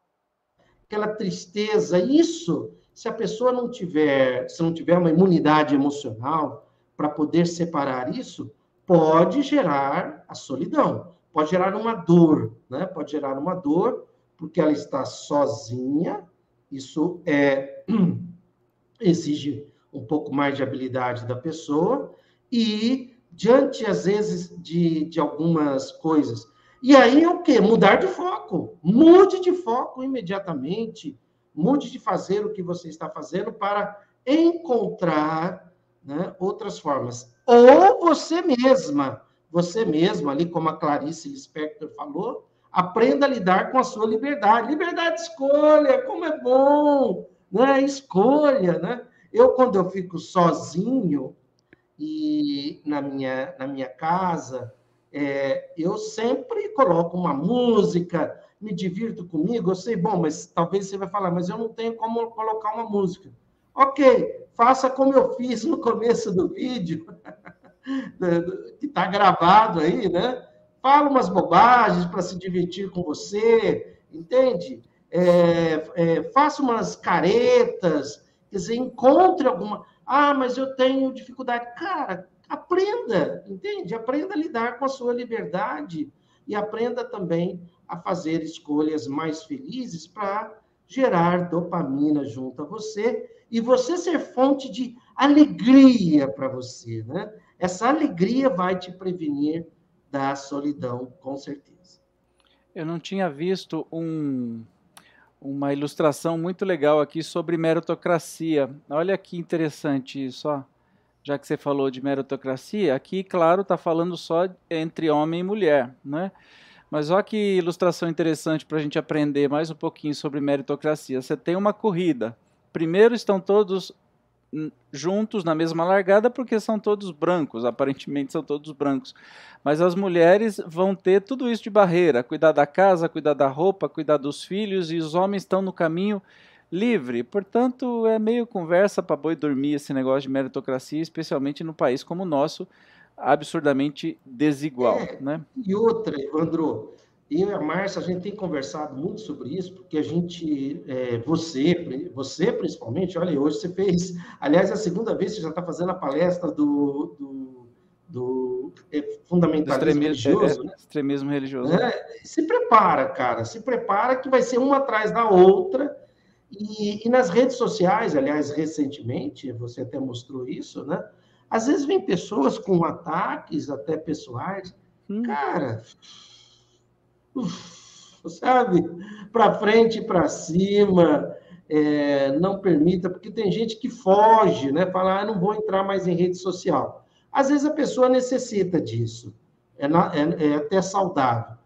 aquela tristeza. Isso, se a pessoa não tiver, se não tiver uma imunidade emocional para poder separar isso, pode gerar a solidão, pode gerar uma dor, né? Pode gerar uma dor porque ela está sozinha. Isso é *clears throat* exige um pouco mais de habilidade da pessoa e diante às vezes de, de algumas coisas. E aí é o quê? Mudar de foco. Mude de foco imediatamente. Mude de fazer o que você está fazendo para encontrar né, outras formas. Ou você mesma, você mesma, ali como a Clarice Lispector falou, aprenda a lidar com a sua liberdade. Liberdade de escolha, como é bom, né? Escolha, né? Eu, quando eu fico sozinho e na minha, na minha casa, é, eu sempre coloco uma música, me divirto comigo. Eu sei, bom, mas talvez você vai falar, mas eu não tenho como colocar uma música. Ok, faça como eu fiz no começo do vídeo, *laughs* que está gravado aí, né? Fala umas bobagens para se divertir com você, entende? É, é, faça umas caretas, quer dizer, encontre alguma. Ah, mas eu tenho dificuldade. Cara, aprenda, entende? Aprenda a lidar com a sua liberdade e aprenda também a fazer escolhas mais felizes para gerar dopamina junto a você e você ser fonte de alegria para você, né? Essa alegria vai te prevenir da solidão, com certeza. Eu não tinha visto um, uma ilustração muito legal aqui sobre meritocracia. Olha que interessante isso, ó. já que você falou de meritocracia, aqui, claro, está falando só entre homem e mulher, né? Mas olha que ilustração interessante para a gente aprender mais um pouquinho sobre meritocracia. Você tem uma corrida, primeiro estão todos juntos na mesma largada porque são todos brancos, aparentemente são todos brancos. Mas as mulheres vão ter tudo isso de barreira, cuidar da casa, cuidar da roupa, cuidar dos filhos e os homens estão no caminho livre. Portanto, é meio conversa para boi dormir esse negócio de meritocracia, especialmente no país como o nosso, absurdamente desigual, é, né? E outra, Evandro, eu e a Márcia, a gente tem conversado muito sobre isso, porque a gente, é, você, você principalmente, olha, hoje você fez, aliás, é a segunda vez que você já está fazendo a palestra do, do, do é, fundamentalismo religioso. É, né? Extremismo religioso. Se prepara, cara, se prepara que vai ser uma atrás da outra, e, e nas redes sociais, aliás, recentemente, você até mostrou isso, né? Às vezes vem pessoas com ataques até pessoais, hum. cara *laughs* sabe? Para frente e para cima, é, não permita, porque tem gente que foge, né? Fala, ah, não vou entrar mais em rede social. Às vezes a pessoa necessita disso, é, na, é, é até saudável.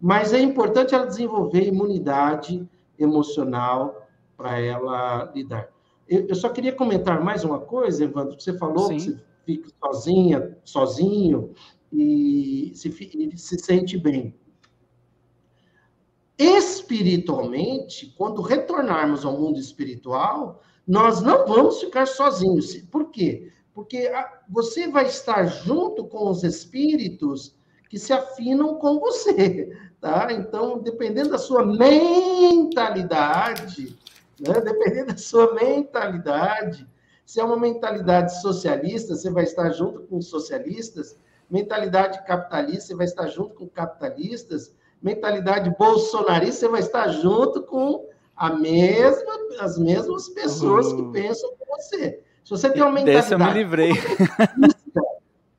Mas é importante ela desenvolver imunidade emocional para ela lidar. Eu, eu, só queria comentar mais uma coisa, Evandro, que você falou Sim. que você fica sozinha, sozinho e se, e se sente bem espiritualmente, quando retornarmos ao mundo espiritual, nós não vamos ficar sozinhos. Por quê? Porque você vai estar junto com os espíritos que se afinam com você, tá? Então, dependendo da sua mentalidade, né? dependendo da sua mentalidade, se é uma mentalidade socialista, você vai estar junto com os socialistas, mentalidade capitalista, você vai estar junto com capitalistas, mentalidade bolsonarista, você vai estar junto com a mesma, as mesmas pessoas que uhum. pensam com você. Se você tem uma mentalidade. Dessa eu me livrei.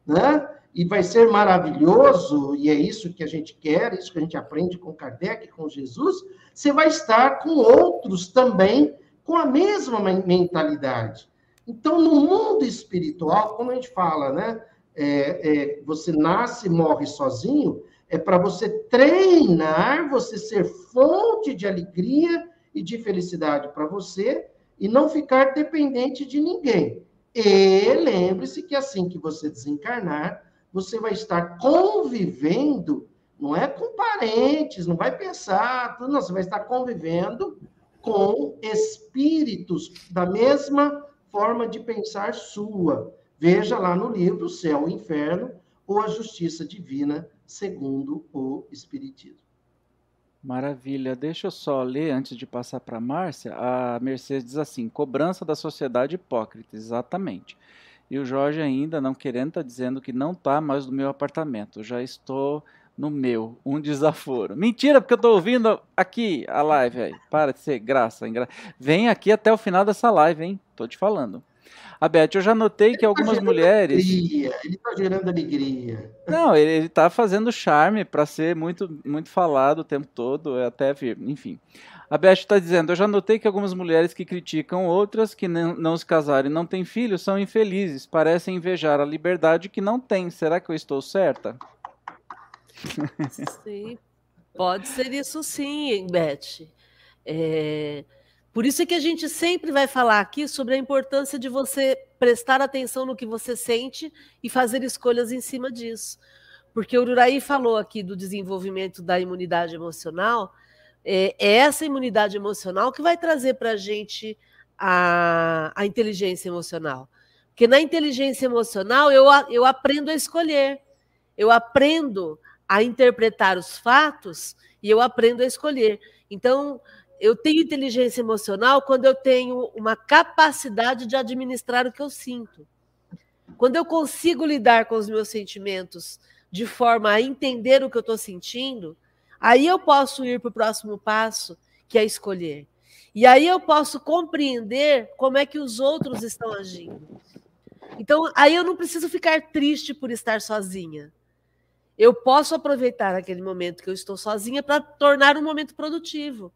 Né? E vai ser maravilhoso, e é isso que a gente quer, isso que a gente aprende com Kardec, com Jesus. Você vai estar com outros também com a mesma mentalidade. Então, no mundo espiritual, como a gente fala, né? É, é, você nasce e morre sozinho, é para você treinar, você ser fonte de alegria e de felicidade para você e não ficar dependente de ninguém. E lembre-se que assim que você desencarnar, você vai estar convivendo, não é com parentes, não vai pensar, não, você vai estar convivendo com espíritos da mesma forma de pensar sua. Veja lá no livro Céu e Inferno, ou a justiça divina, segundo o Espiritismo. Maravilha. Deixa eu só ler antes de passar para a Márcia. A Mercedes diz assim: cobrança da sociedade hipócrita. Exatamente. E o Jorge ainda, não querendo, está dizendo que não está mais no meu apartamento. Já estou no meu, um desaforo. Mentira, porque eu estou ouvindo aqui a live aí. Para de ser graça, engra... Vem aqui até o final dessa live, hein? Tô te falando. A Beth, eu já notei que tá algumas mulheres. Alegria. Ele está gerando alegria. Não, ele está fazendo charme para ser muito, muito falado o tempo todo, até vir, enfim. A Beth está dizendo: Eu já notei que algumas mulheres que criticam outras que não, não se casaram e não têm filhos são infelizes, parecem invejar a liberdade que não têm. Será que eu estou certa? Sim, pode ser isso sim, Beth. É, por isso é que a gente sempre vai falar aqui sobre a importância de você prestar atenção no que você sente e fazer escolhas em cima disso. Porque o Uraí falou aqui do desenvolvimento da imunidade emocional, é, é essa imunidade emocional que vai trazer para a gente a, a inteligência emocional. Porque na inteligência emocional eu, eu aprendo a escolher, eu aprendo a interpretar os fatos e eu aprendo a escolher. Então, eu tenho inteligência emocional quando eu tenho uma capacidade de administrar o que eu sinto. Quando eu consigo lidar com os meus sentimentos de forma a entender o que eu estou sentindo, aí eu posso ir para o próximo passo, que é escolher. E aí eu posso compreender como é que os outros estão agindo. Então, aí eu não preciso ficar triste por estar sozinha eu posso aproveitar aquele momento que eu estou sozinha para tornar um momento produtivo.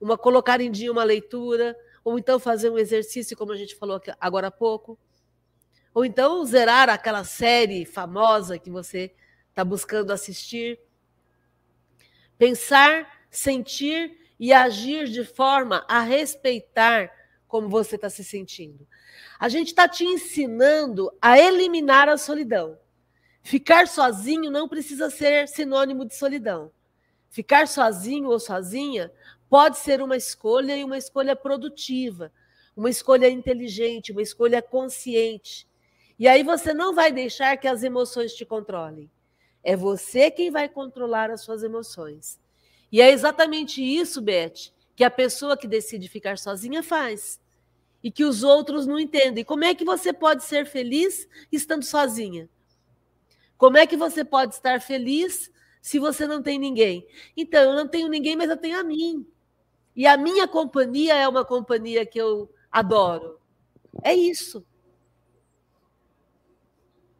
Uma colocar em dia uma leitura, ou então fazer um exercício, como a gente falou agora há pouco. Ou então zerar aquela série famosa que você está buscando assistir. Pensar, sentir e agir de forma a respeitar como você está se sentindo. A gente está te ensinando a eliminar a solidão. Ficar sozinho não precisa ser sinônimo de solidão. Ficar sozinho ou sozinha pode ser uma escolha e uma escolha produtiva, uma escolha inteligente, uma escolha consciente. E aí você não vai deixar que as emoções te controlem. É você quem vai controlar as suas emoções. E é exatamente isso, Beth, que a pessoa que decide ficar sozinha faz. E que os outros não entendem. Como é que você pode ser feliz estando sozinha? Como é que você pode estar feliz se você não tem ninguém? Então, eu não tenho ninguém, mas eu tenho a mim. E a minha companhia é uma companhia que eu adoro. É isso.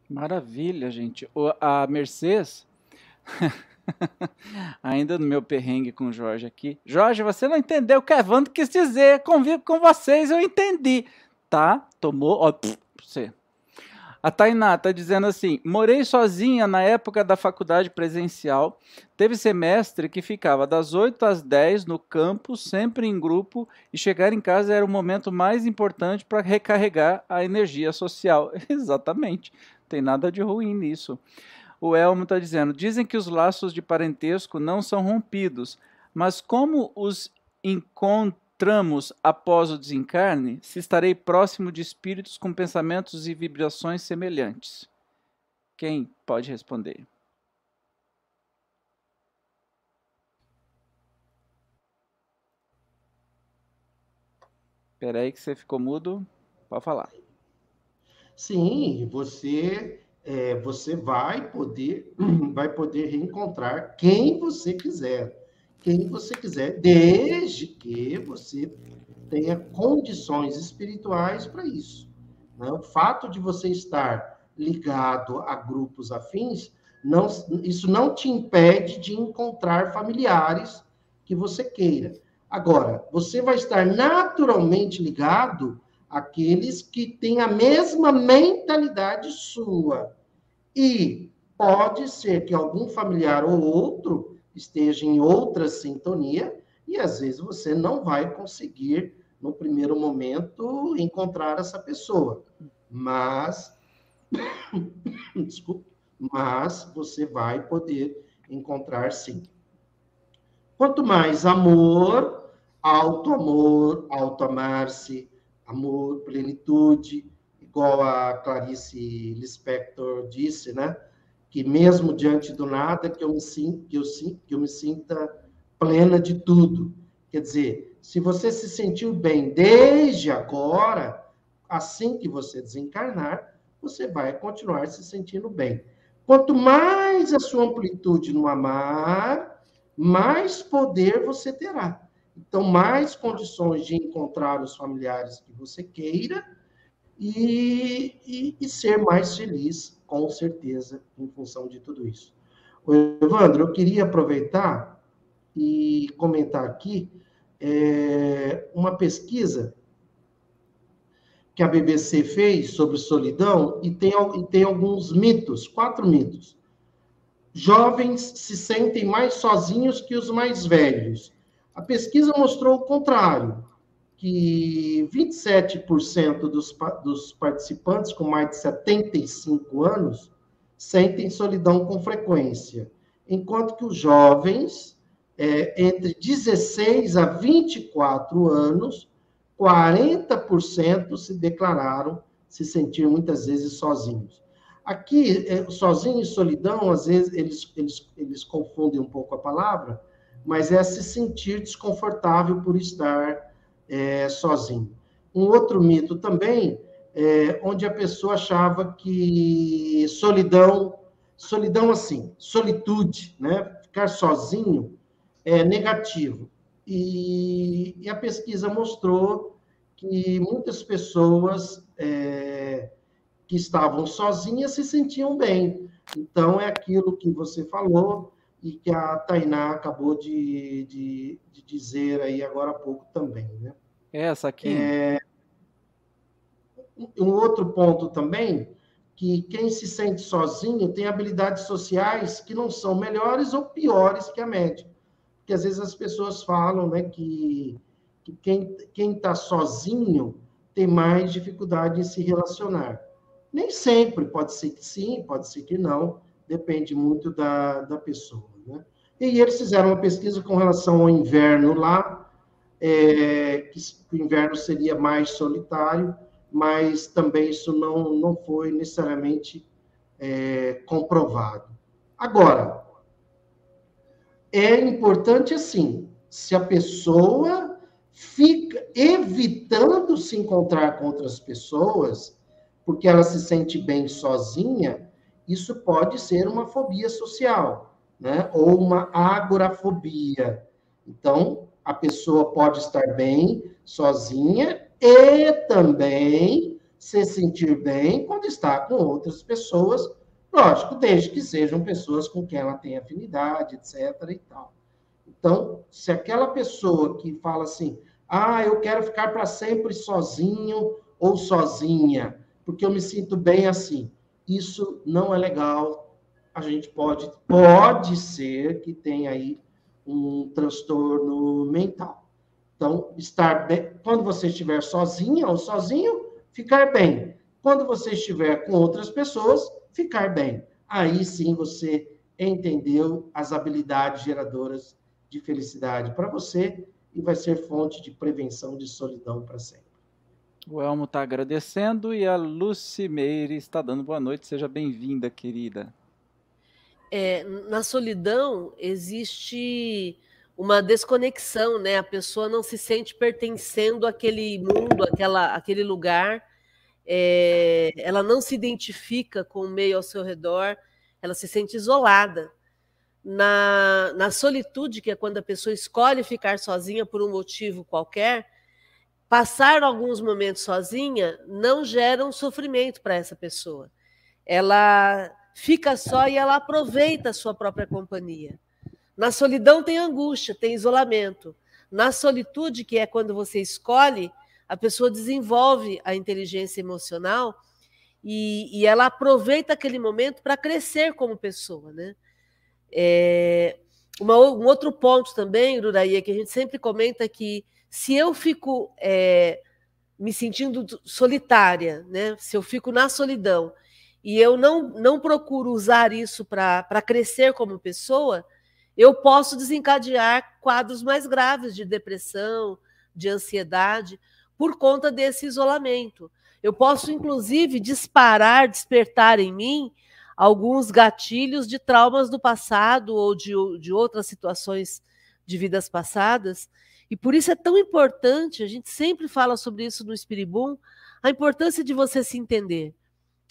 Maravilha, gente. A Mercedes, *laughs* ainda no meu perrengue com o Jorge aqui. Jorge, você não entendeu o que Evandro quis dizer. Convivo com vocês, eu entendi. Tá? Tomou. Ó, pff, você. A Tainá está dizendo assim: morei sozinha na época da faculdade presencial. Teve semestre que ficava das 8 às 10 no campo, sempre em grupo, e chegar em casa era o momento mais importante para recarregar a energia social. *laughs* Exatamente. Tem nada de ruim nisso. O Elmo está dizendo: dizem que os laços de parentesco não são rompidos, mas como os encontros encontramos após o desencarne, se estarei próximo de espíritos com pensamentos e vibrações semelhantes? Quem pode responder? Espera aí que você ficou mudo. Pode falar. Sim, você é, você vai poder *clears throat* vai poder reencontrar quem você quiser quem você quiser, desde que você tenha condições espirituais para isso. Né? O fato de você estar ligado a grupos afins, não, isso não te impede de encontrar familiares que você queira. Agora, você vai estar naturalmente ligado àqueles que têm a mesma mentalidade sua. E pode ser que algum familiar ou outro esteja em outra sintonia e às vezes você não vai conseguir no primeiro momento encontrar essa pessoa, mas *coughs* desculpa, mas você vai poder encontrar sim. Quanto mais amor, alto amor, alto amar-se, amor, plenitude, igual a Clarice Lispector disse, né? Que mesmo diante do nada, que eu me, sinta, que eu, que eu me sinta plena de tudo. Quer dizer, se você se sentiu bem desde agora, assim que você desencarnar, você vai continuar se sentindo bem. Quanto mais a sua amplitude no amar, mais poder você terá. Então, mais condições de encontrar os familiares que você queira e, e, e ser mais feliz, com certeza, em função de tudo isso. O Evandro, eu queria aproveitar e comentar aqui é, uma pesquisa que a BBC fez sobre solidão e tem, e tem alguns mitos, quatro mitos. Jovens se sentem mais sozinhos que os mais velhos. A pesquisa mostrou o contrário, que 27% dos, dos participantes com mais de 75 anos sentem solidão com frequência, enquanto que os jovens, é, entre 16 a 24 anos, 40% se declararam se sentir muitas vezes sozinhos. Aqui, é, sozinho e solidão, às vezes eles, eles, eles confundem um pouco a palavra, mas é se sentir desconfortável por estar é, sozinho. Um outro mito também, é, onde a pessoa achava que solidão, solidão assim, solitude, né? ficar sozinho, é negativo. E, e a pesquisa mostrou que muitas pessoas é, que estavam sozinhas se sentiam bem. Então, é aquilo que você falou, e que a Tainá acabou de, de, de dizer aí agora há pouco também. Né? Essa aqui. É, um outro ponto também, que quem se sente sozinho tem habilidades sociais que não são melhores ou piores que a média. Porque às vezes as pessoas falam né, que, que quem está sozinho tem mais dificuldade em se relacionar. Nem sempre, pode ser que sim, pode ser que não, depende muito da, da pessoa. Né? E eles fizeram uma pesquisa com relação ao inverno lá, é, que o inverno seria mais solitário, mas também isso não, não foi necessariamente é, comprovado. Agora, é importante assim, se a pessoa fica evitando se encontrar com outras pessoas, porque ela se sente bem sozinha, isso pode ser uma fobia social né? ou uma agorafobia. Então, a pessoa pode estar bem sozinha e também se sentir bem quando está com outras pessoas, lógico, desde que sejam pessoas com quem ela tem afinidade, etc. e tal. Então, se aquela pessoa que fala assim, ah, eu quero ficar para sempre sozinho ou sozinha, porque eu me sinto bem assim, isso não é legal, a gente pode, pode ser que tenha aí um transtorno mental. Então, estar bem, quando você estiver sozinha ou sozinho, ficar bem. Quando você estiver com outras pessoas, ficar bem. Aí sim você entendeu as habilidades geradoras de felicidade para você e vai ser fonte de prevenção de solidão para sempre. O Elmo está agradecendo e a Lucy Meire está dando boa noite. Seja bem-vinda, querida é, na solidão existe uma desconexão, né? A pessoa não se sente pertencendo àquele mundo, àquela, àquele lugar. É, ela não se identifica com o meio ao seu redor, ela se sente isolada. Na, na solitude, que é quando a pessoa escolhe ficar sozinha por um motivo qualquer, passar alguns momentos sozinha não gera um sofrimento para essa pessoa. Ela fica só e ela aproveita a sua própria companhia. Na solidão tem angústia, tem isolamento. Na solitude, que é quando você escolhe, a pessoa desenvolve a inteligência emocional e, e ela aproveita aquele momento para crescer como pessoa. Né? É, uma, um outro ponto também, Ruraí, é que a gente sempre comenta que se eu fico é, me sentindo solitária, né? se eu fico na solidão e eu não, não procuro usar isso para crescer como pessoa, eu posso desencadear quadros mais graves de depressão, de ansiedade, por conta desse isolamento. Eu posso, inclusive, disparar, despertar em mim alguns gatilhos de traumas do passado ou de, de outras situações de vidas passadas. E por isso é tão importante, a gente sempre fala sobre isso no Espiribum, a importância de você se entender,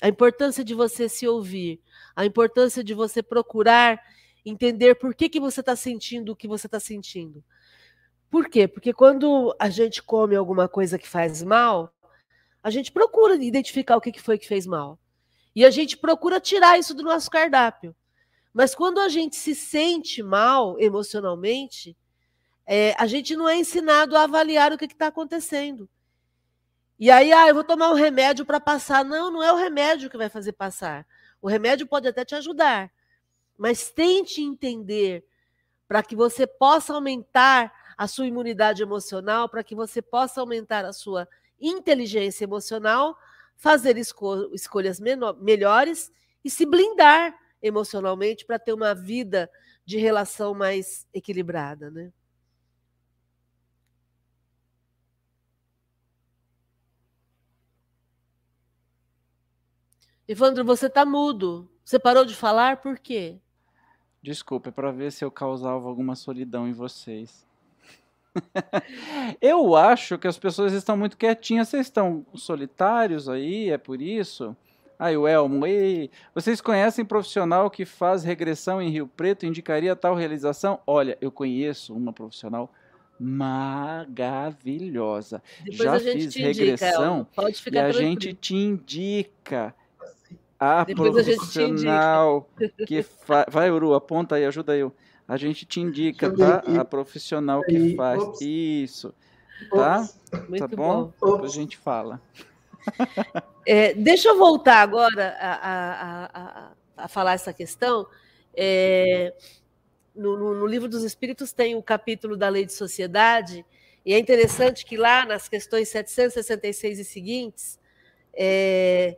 a importância de você se ouvir, a importância de você procurar entender por que, que você está sentindo o que você está sentindo. Por quê? Porque quando a gente come alguma coisa que faz mal, a gente procura identificar o que, que foi que fez mal. E a gente procura tirar isso do nosso cardápio. Mas quando a gente se sente mal emocionalmente, é, a gente não é ensinado a avaliar o que está acontecendo. E aí, ah, eu vou tomar um remédio para passar. Não, não é o remédio que vai fazer passar. O remédio pode até te ajudar, mas tente entender para que você possa aumentar a sua imunidade emocional, para que você possa aumentar a sua inteligência emocional, fazer esco escolhas melhores e se blindar emocionalmente para ter uma vida de relação mais equilibrada, né? Evandro, você está mudo. Você parou de falar por quê? Desculpa, é para ver se eu causava alguma solidão em vocês. *laughs* eu acho que as pessoas estão muito quietinhas. Vocês estão solitários aí, é por isso? Aí o Elmo, ei, vocês conhecem profissional que faz regressão em Rio Preto? Indicaria tal realização? Olha, eu conheço uma profissional maravilhosa. Depois Já fiz regressão indica, e a gente te indica a Depois profissional a que faz. Vai, Uru, aponta aí, ajuda eu. A gente te indica, tá? A profissional que faz. Ops. Isso. Tá? Muito tá bom? bom. Depois a gente fala. É, deixa eu voltar agora a, a, a, a falar essa questão. É, no, no, no, Livro dos Espíritos tem o capítulo da Lei de Sociedade, e é interessante que lá nas questões 766 e seguintes, é,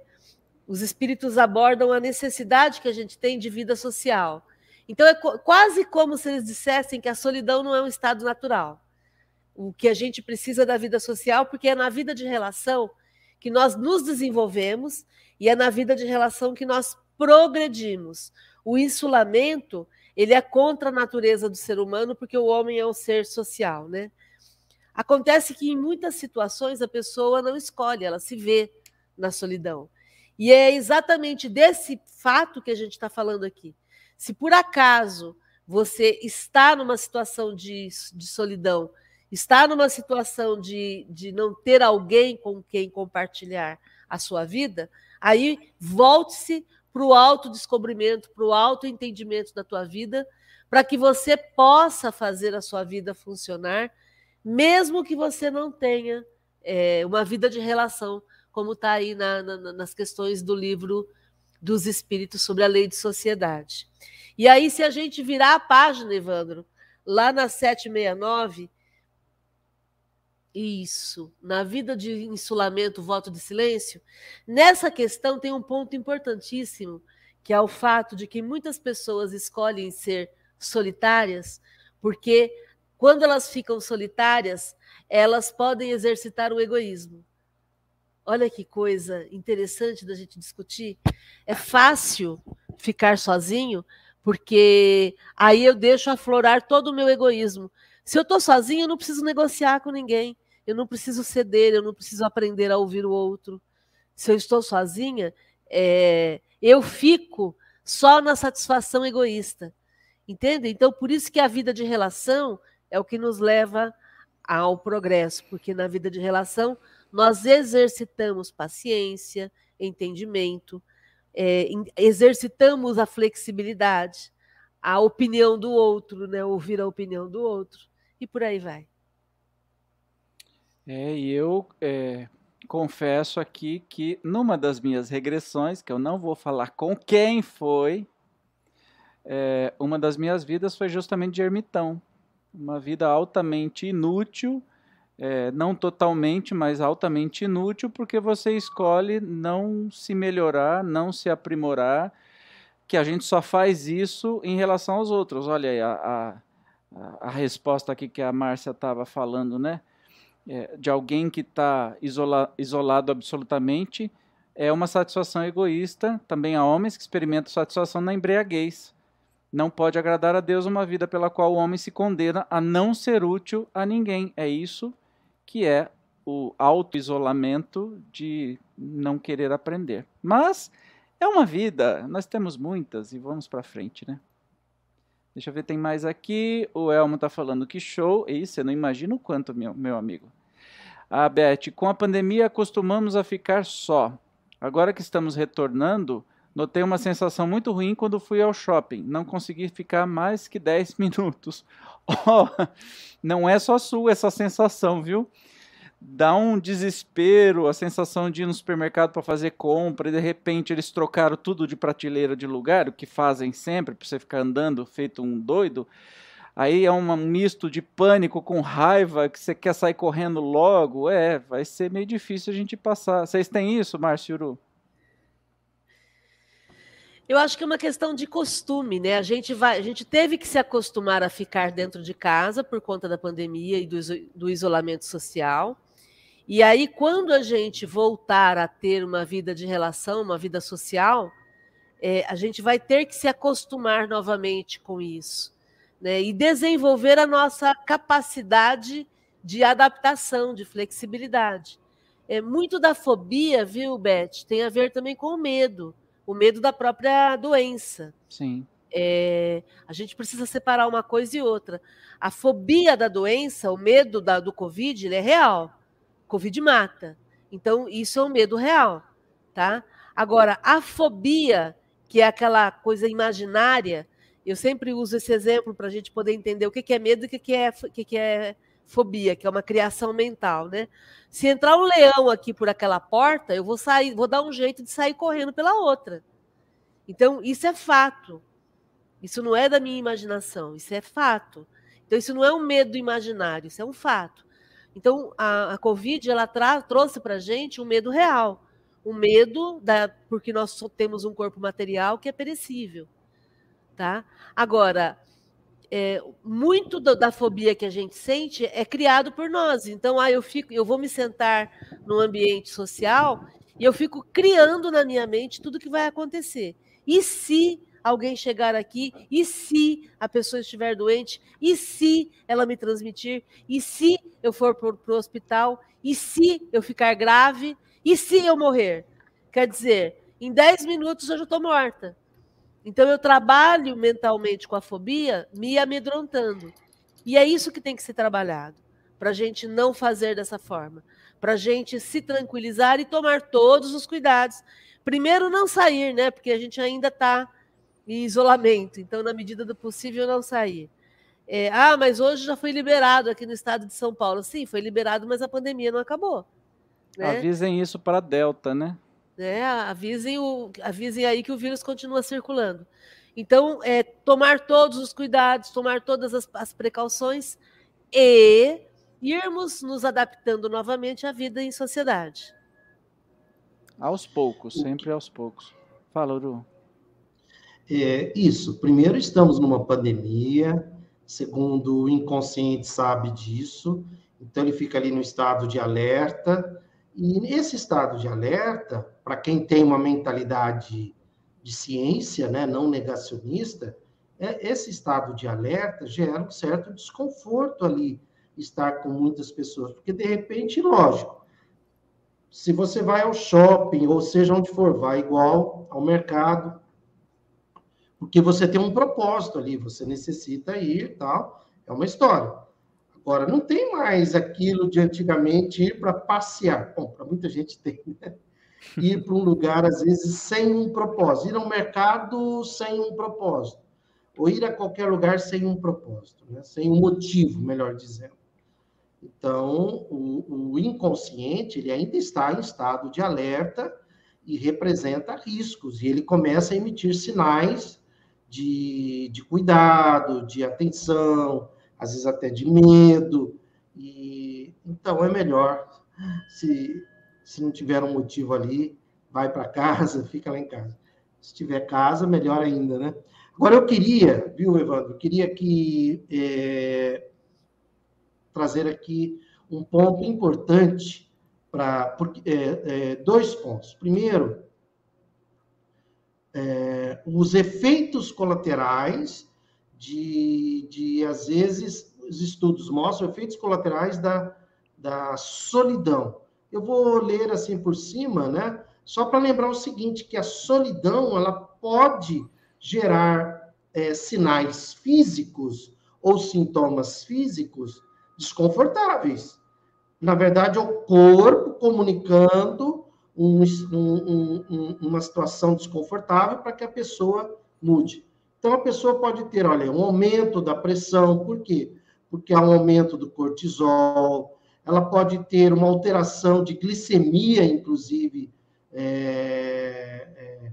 os espíritos abordam a necessidade que a gente tem de vida social. Então é quase como se eles dissessem que a solidão não é um estado natural. O que a gente precisa da vida social, porque é na vida de relação que nós nos desenvolvemos e é na vida de relação que nós progredimos. O insulamento, ele é contra a natureza do ser humano, porque o homem é um ser social, né? Acontece que em muitas situações a pessoa não escolhe, ela se vê na solidão. E é exatamente desse fato que a gente está falando aqui. Se por acaso você está numa situação de, de solidão, está numa situação de, de não ter alguém com quem compartilhar a sua vida, aí volte-se para o autodescobrimento, para o autoentendimento da tua vida, para que você possa fazer a sua vida funcionar, mesmo que você não tenha é, uma vida de relação como está aí na, na, nas questões do livro dos Espíritos sobre a lei de sociedade. E aí, se a gente virar a página, Evandro, lá na 769, isso, na vida de insulamento, voto de silêncio, nessa questão tem um ponto importantíssimo, que é o fato de que muitas pessoas escolhem ser solitárias, porque quando elas ficam solitárias, elas podem exercitar o egoísmo. Olha que coisa interessante da gente discutir. É fácil ficar sozinho, porque aí eu deixo aflorar todo o meu egoísmo. Se eu estou sozinho, eu não preciso negociar com ninguém, eu não preciso ceder, eu não preciso aprender a ouvir o outro. Se eu estou sozinha, é, eu fico só na satisfação egoísta. Entende? Então, por isso que a vida de relação é o que nos leva ao progresso, porque na vida de relação nós exercitamos paciência, entendimento, é, exercitamos a flexibilidade, a opinião do outro, né? ouvir a opinião do outro, e por aí vai. É, e eu é, confesso aqui que numa das minhas regressões, que eu não vou falar com quem foi, é, uma das minhas vidas foi justamente de ermitão. Uma vida altamente inútil, é, não totalmente, mas altamente inútil, porque você escolhe não se melhorar, não se aprimorar, que a gente só faz isso em relação aos outros. Olha aí a, a, a resposta aqui que a Márcia estava falando, né? É, de alguém que está isola, isolado absolutamente, é uma satisfação egoísta. Também há homens que experimentam satisfação na embriaguez. Não pode agradar a Deus uma vida pela qual o homem se condena a não ser útil a ninguém. É isso que é o auto-isolamento de não querer aprender. Mas é uma vida, nós temos muitas e vamos para frente, né? Deixa eu ver, tem mais aqui. O Elmo está falando que show. Isso, eu não imagino o quanto, meu, meu amigo. A Beth, com a pandemia acostumamos a ficar só. Agora que estamos retornando, notei uma sensação muito ruim quando fui ao shopping. Não consegui ficar mais que 10 *laughs* minutos. *laughs* Oh, não é só sua essa sensação, viu? dá um desespero, a sensação de ir no supermercado para fazer compra e de repente eles trocaram tudo de prateleira de lugar, o que fazem sempre, para você ficar andando feito um doido. Aí é um misto de pânico com raiva, que você quer sair correndo logo. É, vai ser meio difícil a gente passar. Vocês têm isso, Márcio Uru? Eu acho que é uma questão de costume, né? A gente vai, a gente teve que se acostumar a ficar dentro de casa por conta da pandemia e do, do isolamento social. E aí, quando a gente voltar a ter uma vida de relação, uma vida social, é, a gente vai ter que se acostumar novamente com isso. Né? E desenvolver a nossa capacidade de adaptação, de flexibilidade. É, muito da fobia, viu, Beth, tem a ver também com o medo, o medo da própria doença. Sim. É, a gente precisa separar uma coisa e outra. A fobia da doença, o medo da, do Covid, ele é real. Covid mata. Então, isso é um medo real, tá? Agora, a fobia, que é aquela coisa imaginária, eu sempre uso esse exemplo para a gente poder entender o que é medo e o que é, o que é fobia, que é uma criação mental, né? Se entrar um leão aqui por aquela porta, eu vou sair, vou dar um jeito de sair correndo pela outra. Então, isso é fato. Isso não é da minha imaginação, isso é fato. Então, isso não é um medo imaginário, isso é um fato. Então, a, a Covid ela trouxe para a gente um medo real, um medo da, porque nós só temos um corpo material que é perecível, tá? Agora, é, muito do, da fobia que a gente sente é criado por nós. Então, ah, eu fico, eu vou me sentar no ambiente social e eu fico criando na minha mente tudo que vai acontecer. E se alguém chegar aqui, e se a pessoa estiver doente, e se ela me transmitir, e se eu for para o hospital, e se eu ficar grave, e se eu morrer. Quer dizer, em 10 minutos eu já estou morta. Então eu trabalho mentalmente com a fobia, me amedrontando. E é isso que tem que ser trabalhado, para a gente não fazer dessa forma, para a gente se tranquilizar e tomar todos os cuidados. Primeiro, não sair, né? Porque a gente ainda está em isolamento, então, na medida do possível, não sair. É, ah, mas hoje já foi liberado aqui no estado de São Paulo. Sim, foi liberado, mas a pandemia não acabou. Né? Avisem isso para a Delta, né? É, avisem, o, avisem aí que o vírus continua circulando. Então, é, tomar todos os cuidados, tomar todas as, as precauções e irmos nos adaptando novamente à vida em sociedade. Aos poucos, sempre aos poucos. Fala, Uru. É, isso. Primeiro, estamos numa pandemia. Segundo, o inconsciente sabe disso. Então, ele fica ali no estado de alerta. E nesse estado de alerta, para quem tem uma mentalidade de ciência, né, não negacionista, é, esse estado de alerta gera um certo desconforto ali, estar com muitas pessoas. Porque, de repente, lógico, se você vai ao shopping, ou seja onde for, vai igual ao mercado, porque você tem um propósito ali, você necessita ir tal, é uma história. Agora, não tem mais aquilo de antigamente ir para passear. Bom, para muita gente tem, né? Ir para um lugar, às vezes, sem um propósito. Ir ao mercado sem um propósito. Ou ir a qualquer lugar sem um propósito, né? sem um motivo, melhor dizendo. Então, o, o inconsciente ele ainda está em estado de alerta e representa riscos. E ele começa a emitir sinais de, de cuidado, de atenção, às vezes até de medo. E então é melhor se, se não tiver um motivo ali, vai para casa, *laughs* fica lá em casa. Se tiver casa, melhor ainda, né? Agora eu queria, viu, Evandro, queria que é, trazer aqui um ponto importante para é, é, dois pontos. Primeiro, é, os efeitos colaterais de, de, às vezes, os estudos mostram efeitos colaterais da, da solidão. Eu vou ler assim por cima, né? Só para lembrar o seguinte, que a solidão, ela pode gerar é, sinais físicos ou sintomas físicos desconfortáveis. Na verdade, é o corpo comunicando um, um, um, uma situação desconfortável para que a pessoa mude. Então, a pessoa pode ter, olha, um aumento da pressão, por quê? Porque há um aumento do cortisol, ela pode ter uma alteração de glicemia, inclusive, é, é,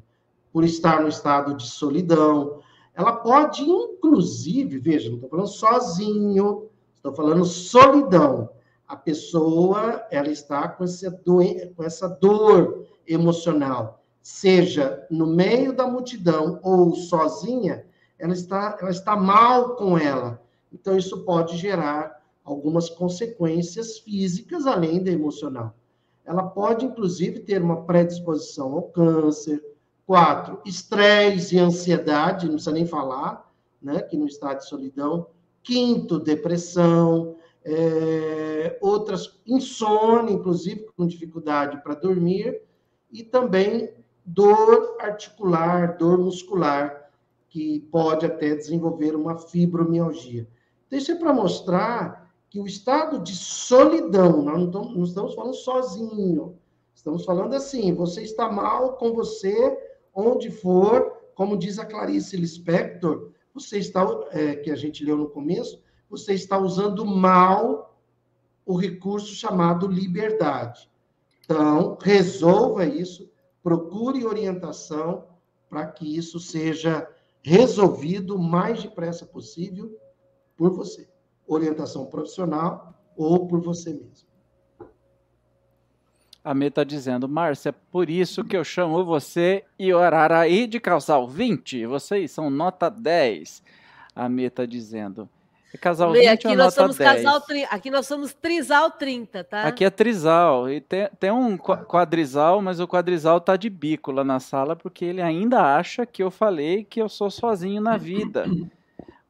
por estar no estado de solidão. Ela pode, inclusive, veja, não estou falando sozinho, estou falando solidão a pessoa ela está com essa, com essa dor emocional, seja no meio da multidão ou sozinha, ela está, ela está mal com ela. Então, isso pode gerar algumas consequências físicas além da emocional. Ela pode, inclusive, ter uma predisposição ao câncer. Quatro, estresse e ansiedade, não precisa nem falar, né, que no estado de solidão. Quinto, depressão é, outras insônia, inclusive com dificuldade para dormir, e também dor articular, dor muscular, que pode até desenvolver uma fibromialgia. Então, isso é para mostrar que o estado de solidão, nós não estamos, falando sozinho, estamos falando assim, você está mal com você, onde for, como diz a Clarice Lispector, você está, é, que a gente leu no começo, você está usando mal o recurso chamado liberdade. Então, resolva isso, procure orientação para que isso seja resolvido o mais depressa possível por você. Orientação profissional ou por você mesmo. A Mê está dizendo, Márcia, por isso que eu chamo você e o Araraí de Calçal 20. Vocês são nota 10. A Mê está dizendo. É casal Lê, 20 aqui nós somos 10. casal Aqui nós somos trisal 30, tá? Aqui é trisal. E tem, tem um quadrisal, mas o quadrisal tá de bico lá na sala porque ele ainda acha que eu falei que eu sou sozinho na vida. *clears throat*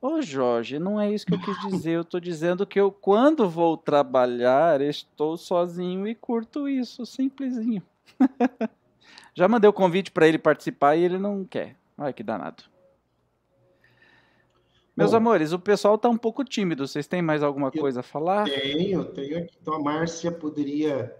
Ô Jorge, não é isso que eu quis dizer. Eu estou dizendo que eu, quando vou trabalhar, estou sozinho e curto isso, simplesinho. *laughs* Já mandei o convite para ele participar e ele não quer. Olha que danado. Meus Bom, amores, o pessoal está um pouco tímido. Vocês têm mais alguma coisa a falar? Tenho, tenho aqui. Então a Márcia poderia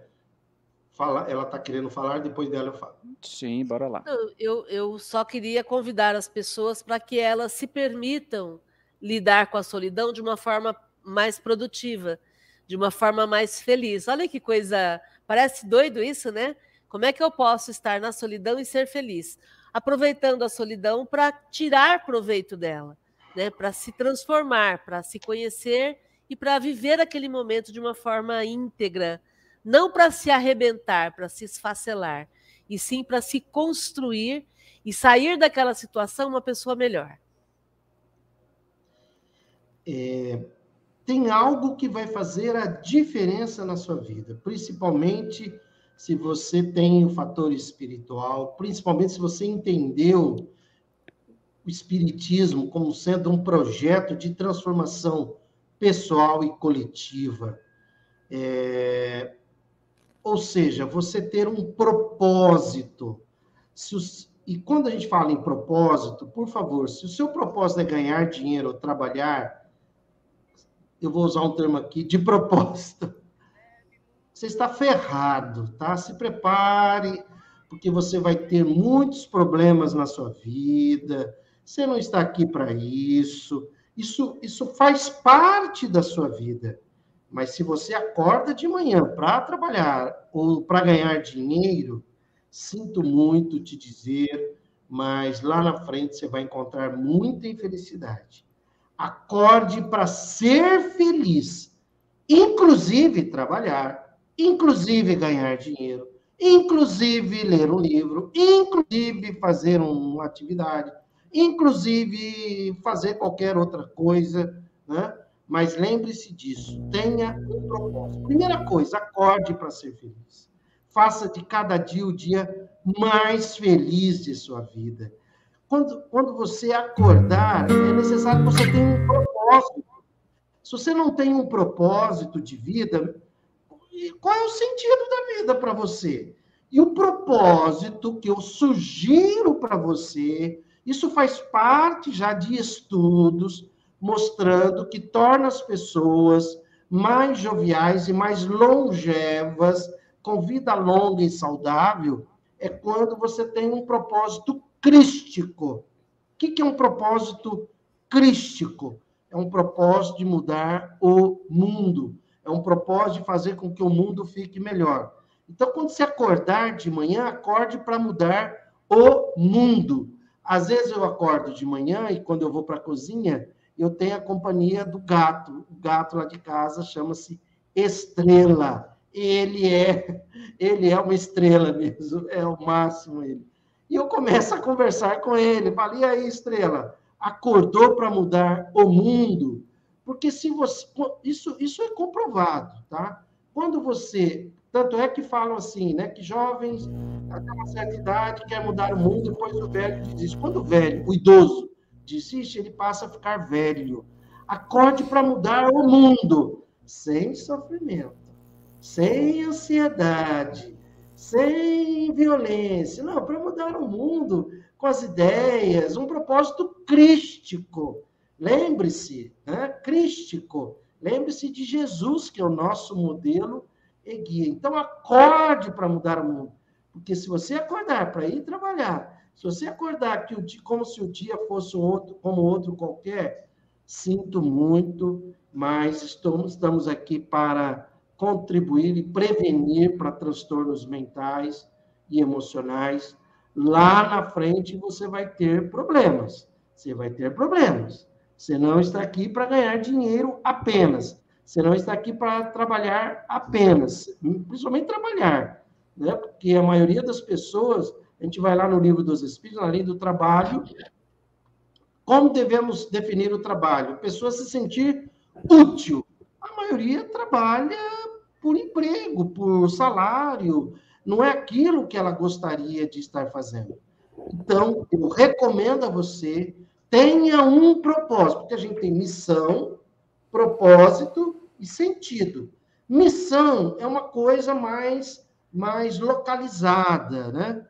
falar. Ela está querendo falar, depois dela eu falo. Sim, bora lá. Eu, eu só queria convidar as pessoas para que elas se permitam lidar com a solidão de uma forma mais produtiva, de uma forma mais feliz. Olha que coisa. Parece doido isso, né? Como é que eu posso estar na solidão e ser feliz? Aproveitando a solidão para tirar proveito dela né, para se transformar, para se conhecer e para viver aquele momento de uma forma íntegra, não para se arrebentar, para se esfacelar, e sim para se construir e sair daquela situação uma pessoa melhor. É, tem algo que vai fazer a diferença na sua vida, principalmente se você tem o fator espiritual, principalmente se você entendeu o Espiritismo como sendo um projeto de transformação pessoal e coletiva. É... Ou seja, você ter um propósito. Os... E quando a gente fala em propósito, por favor, se o seu propósito é ganhar dinheiro ou trabalhar, eu vou usar um termo aqui, de propósito. Você está ferrado, tá? Se prepare, porque você vai ter muitos problemas na sua vida, você não está aqui para isso. Isso, isso faz parte da sua vida. Mas se você acorda de manhã para trabalhar ou para ganhar dinheiro, sinto muito te dizer, mas lá na frente você vai encontrar muita infelicidade. Acorde para ser feliz, inclusive trabalhar, inclusive ganhar dinheiro, inclusive ler um livro, inclusive fazer uma atividade, inclusive fazer qualquer outra coisa, né? Mas lembre-se disso, tenha um propósito. Primeira coisa, acorde para ser feliz. Faça de cada dia o dia mais feliz de sua vida. Quando, quando você acordar, é necessário que você tenha um propósito. Se você não tem um propósito de vida, qual é o sentido da vida para você? E o propósito que eu sugiro para você, isso faz parte já de estudos mostrando que torna as pessoas mais joviais e mais longevas, com vida longa e saudável, é quando você tem um propósito crístico. O que é um propósito crístico? É um propósito de mudar o mundo. É um propósito de fazer com que o mundo fique melhor. Então, quando você acordar de manhã, acorde para mudar o mundo. Às vezes eu acordo de manhã e quando eu vou para a cozinha, eu tenho a companhia do gato. O gato lá de casa chama-se Estrela. Ele é, *laughs* ele é uma estrela mesmo, é o máximo ele. E eu começo a conversar com ele, falo, e aí, Estrela, acordou para mudar o mundo? Porque se você. Isso, isso é comprovado, tá? Quando você. Tanto é que falam assim, né? Que jovens até uma certa idade quer mudar o mundo, depois o velho desiste. Quando o velho, o idoso, desiste, ele passa a ficar velho. Acorde para mudar o mundo, sem sofrimento, sem ansiedade, sem violência. Não, para mudar o mundo com as ideias, um propósito crístico. Lembre-se, né? crístico. Lembre-se de Jesus, que é o nosso modelo e guia. Então, acorde para mudar o mundo. Porque se você acordar para ir trabalhar, se você acordar que o dia, como se o dia fosse um outro, como outro qualquer, sinto muito, mas estamos, estamos aqui para contribuir e prevenir para transtornos mentais e emocionais. Lá na frente você vai ter problemas. Você vai ter problemas. Você não está aqui para ganhar dinheiro apenas. Você não está aqui para trabalhar apenas, principalmente trabalhar, né? Porque a maioria das pessoas, a gente vai lá no livro dos Espíritos, na lei do trabalho, como devemos definir o trabalho? Pessoa se sentir útil. A maioria trabalha por emprego, por salário, não é aquilo que ela gostaria de estar fazendo. Então, eu recomendo a você tenha um propósito, porque a gente tem missão, propósito e sentido. Missão é uma coisa mais mais localizada, né?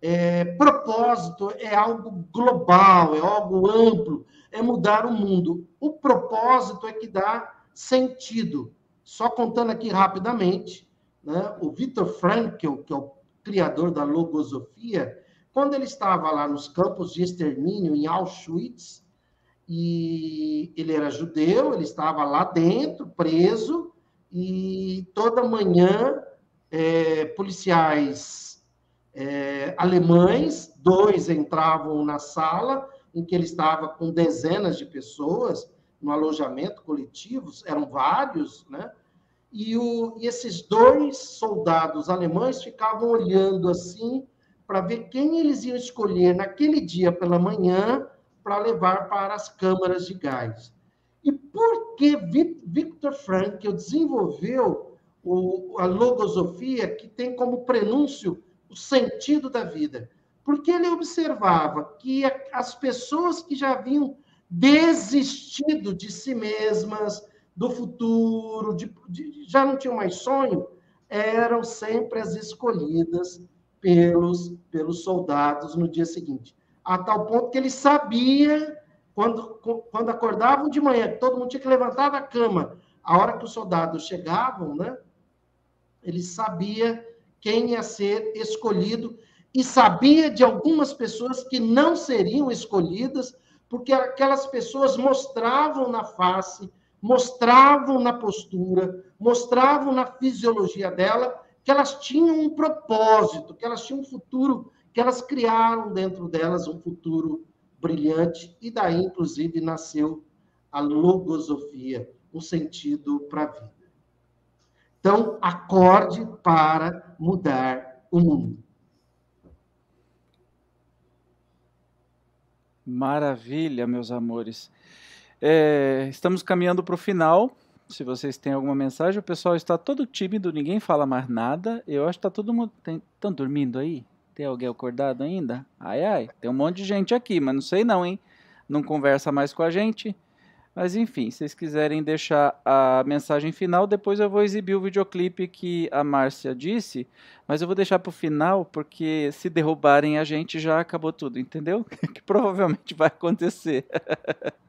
É, propósito é algo global, é algo amplo, é mudar o mundo. O propósito é que dá sentido. Só contando aqui rapidamente, né, o Viktor Frankl, que é o criador da logosofia, quando ele estava lá nos campos de extermínio em Auschwitz, e ele era judeu, ele estava lá dentro, preso, e toda manhã é, policiais é, alemães, dois entravam na sala em que ele estava com dezenas de pessoas, no alojamento coletivo, eram vários, né? E, o, e esses dois soldados alemães ficavam olhando assim para ver quem eles iam escolher naquele dia pela manhã para levar para as câmaras de gás. E por que Viktor Frankl desenvolveu o, a logosofia que tem como prenúncio o sentido da vida? Porque ele observava que as pessoas que já haviam desistido de si mesmas, do futuro, de, de, já não tinham mais sonho, eram sempre as escolhidas pelos, pelos soldados no dia seguinte. A tal ponto que ele sabia, quando, quando acordavam de manhã, todo mundo tinha que levantar da cama, a hora que os soldados chegavam, né, ele sabia quem ia ser escolhido e sabia de algumas pessoas que não seriam escolhidas porque aquelas pessoas mostravam na face, mostravam na postura, mostravam na fisiologia dela que elas tinham um propósito, que elas tinham um futuro, que elas criaram dentro delas um futuro brilhante, e daí, inclusive, nasceu a logosofia, um sentido para a vida. Então, acorde para mudar o mundo. Maravilha, meus amores. É, estamos caminhando para o final. Se vocês têm alguma mensagem, o pessoal está todo tímido, ninguém fala mais nada. Eu acho que está todo mundo. Estão dormindo aí? Tem alguém acordado ainda? Ai, ai, tem um monte de gente aqui, mas não sei não, hein? Não conversa mais com a gente. Mas enfim, se vocês quiserem deixar a mensagem final, depois eu vou exibir o videoclipe que a Márcia disse, mas eu vou deixar para o final, porque se derrubarem a gente já acabou tudo, entendeu? *laughs* que provavelmente vai acontecer. *laughs*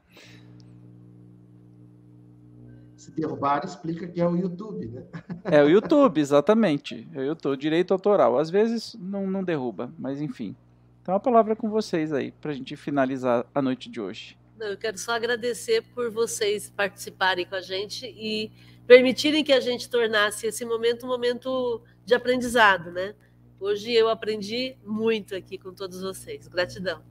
se derrubar, explica que é o YouTube, né? *laughs* é o YouTube, exatamente. É o YouTube, direito autoral. Às vezes não, não derruba, mas enfim. Então a palavra é com vocês aí, para a gente finalizar a noite de hoje. Eu quero só agradecer por vocês participarem com a gente e permitirem que a gente tornasse esse momento um momento de aprendizado, né? Hoje eu aprendi muito aqui com todos vocês. Gratidão.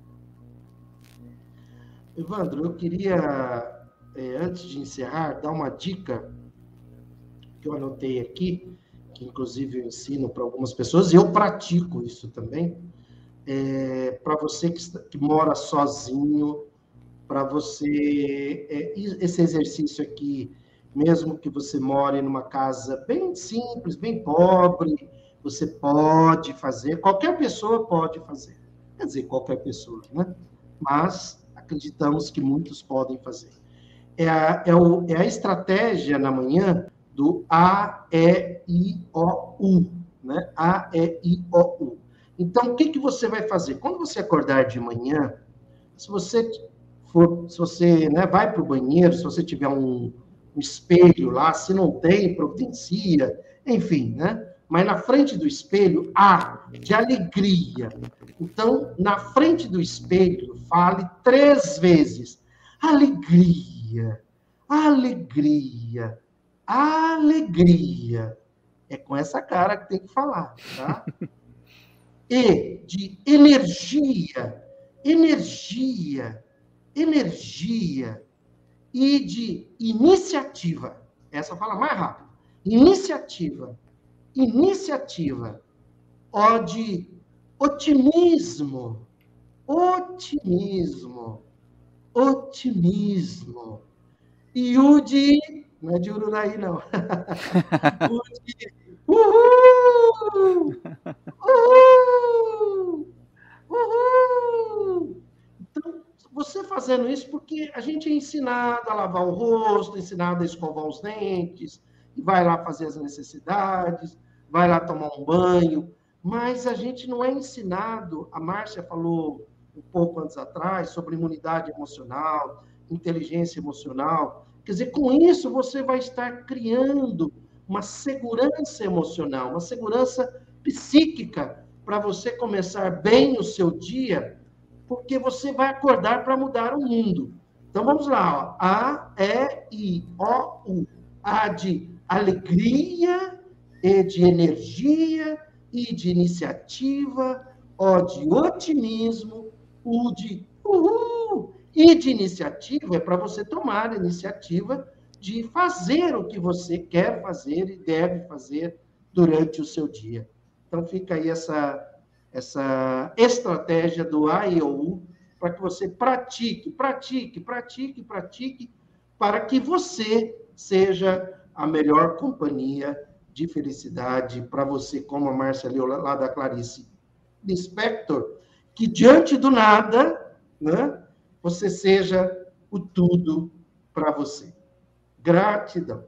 Evandro, eu queria, é, antes de encerrar, dar uma dica que eu anotei aqui, que inclusive eu ensino para algumas pessoas, e eu pratico isso também, é, para você que, que mora sozinho, para você. É, esse exercício aqui, mesmo que você more numa casa bem simples, bem pobre, você pode fazer, qualquer pessoa pode fazer. Quer dizer, qualquer pessoa, né? Mas acreditamos que muitos podem fazer. É a, é, o, é a estratégia na manhã do A, E, I, O, U. Né? A, E, I, O, U. Então, o que, que você vai fazer? Quando você acordar de manhã, se você for, se você né, vai para o banheiro, se você tiver um, um, espelho lá, se não tem, providencia, enfim, né? Mas na frente do espelho, há de alegria. Então, na frente do espelho, fale três vezes: alegria, alegria, alegria. É com essa cara que tem que falar, tá? *laughs* E de energia, energia, energia e de iniciativa. Essa fala mais rápido. Iniciativa. Iniciativa. Ó de otimismo. Otimismo. Otimismo. E o de. Não é de Ururaí, não. *laughs* o de. Uhul! *laughs* Uhul! Uhul! Você fazendo isso porque a gente é ensinado a lavar o rosto, ensinado a escovar os dentes, e vai lá fazer as necessidades, vai lá tomar um banho, mas a gente não é ensinado. A Márcia falou um pouco antes atrás sobre imunidade emocional, inteligência emocional. Quer dizer, com isso você vai estar criando uma segurança emocional, uma segurança psíquica para você começar bem o seu dia porque você vai acordar para mudar o mundo. Então vamos lá, ó. A, E, I, O, U. A de alegria, E de energia, I de iniciativa, O de otimismo, U de uhul. I de iniciativa é para você tomar a iniciativa de fazer o que você quer fazer e deve fazer durante o seu dia. Então fica aí essa essa estratégia do AEU para que você pratique, pratique, pratique, pratique, para que você seja a melhor companhia de felicidade para você, como a Márcia leu lá da Clarice Lispector, que diante do nada, né, você seja o tudo para você. Gratidão.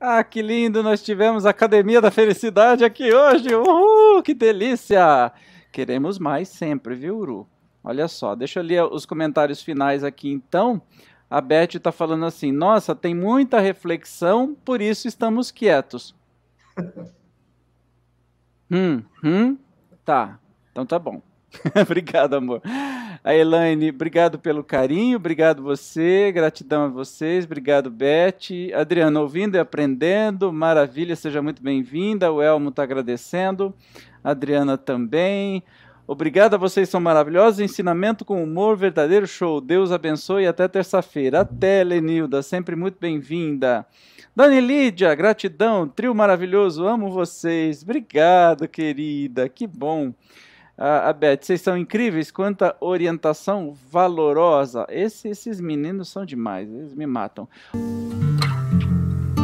Ah, que lindo! Nós tivemos a Academia da Felicidade aqui hoje. Uhul, que delícia! Queremos mais sempre, viu, Uru? Olha só, deixa eu ler os comentários finais aqui então. A Beth está falando assim: Nossa, tem muita reflexão, por isso estamos quietos. *laughs* hum, hum, tá. Então tá bom. *laughs* obrigado, amor. A Elaine, obrigado pelo carinho, obrigado você, gratidão a vocês, obrigado, Beth. Adriana, ouvindo e aprendendo, maravilha, seja muito bem-vinda. O Elmo está agradecendo, Adriana também. Obrigado a vocês, são maravilhosos. Ensinamento com humor, verdadeiro show. Deus abençoe até terça-feira. Até, Lenilda, sempre muito bem-vinda. Dani Lídia, gratidão, trio maravilhoso, amo vocês. Obrigado, querida, que bom. A, a Beth, vocês são incríveis, quanta orientação valorosa. Esse, esses meninos são demais, eles me matam.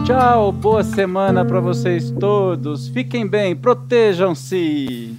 Tchau, boa semana para vocês todos. Fiquem bem, protejam-se.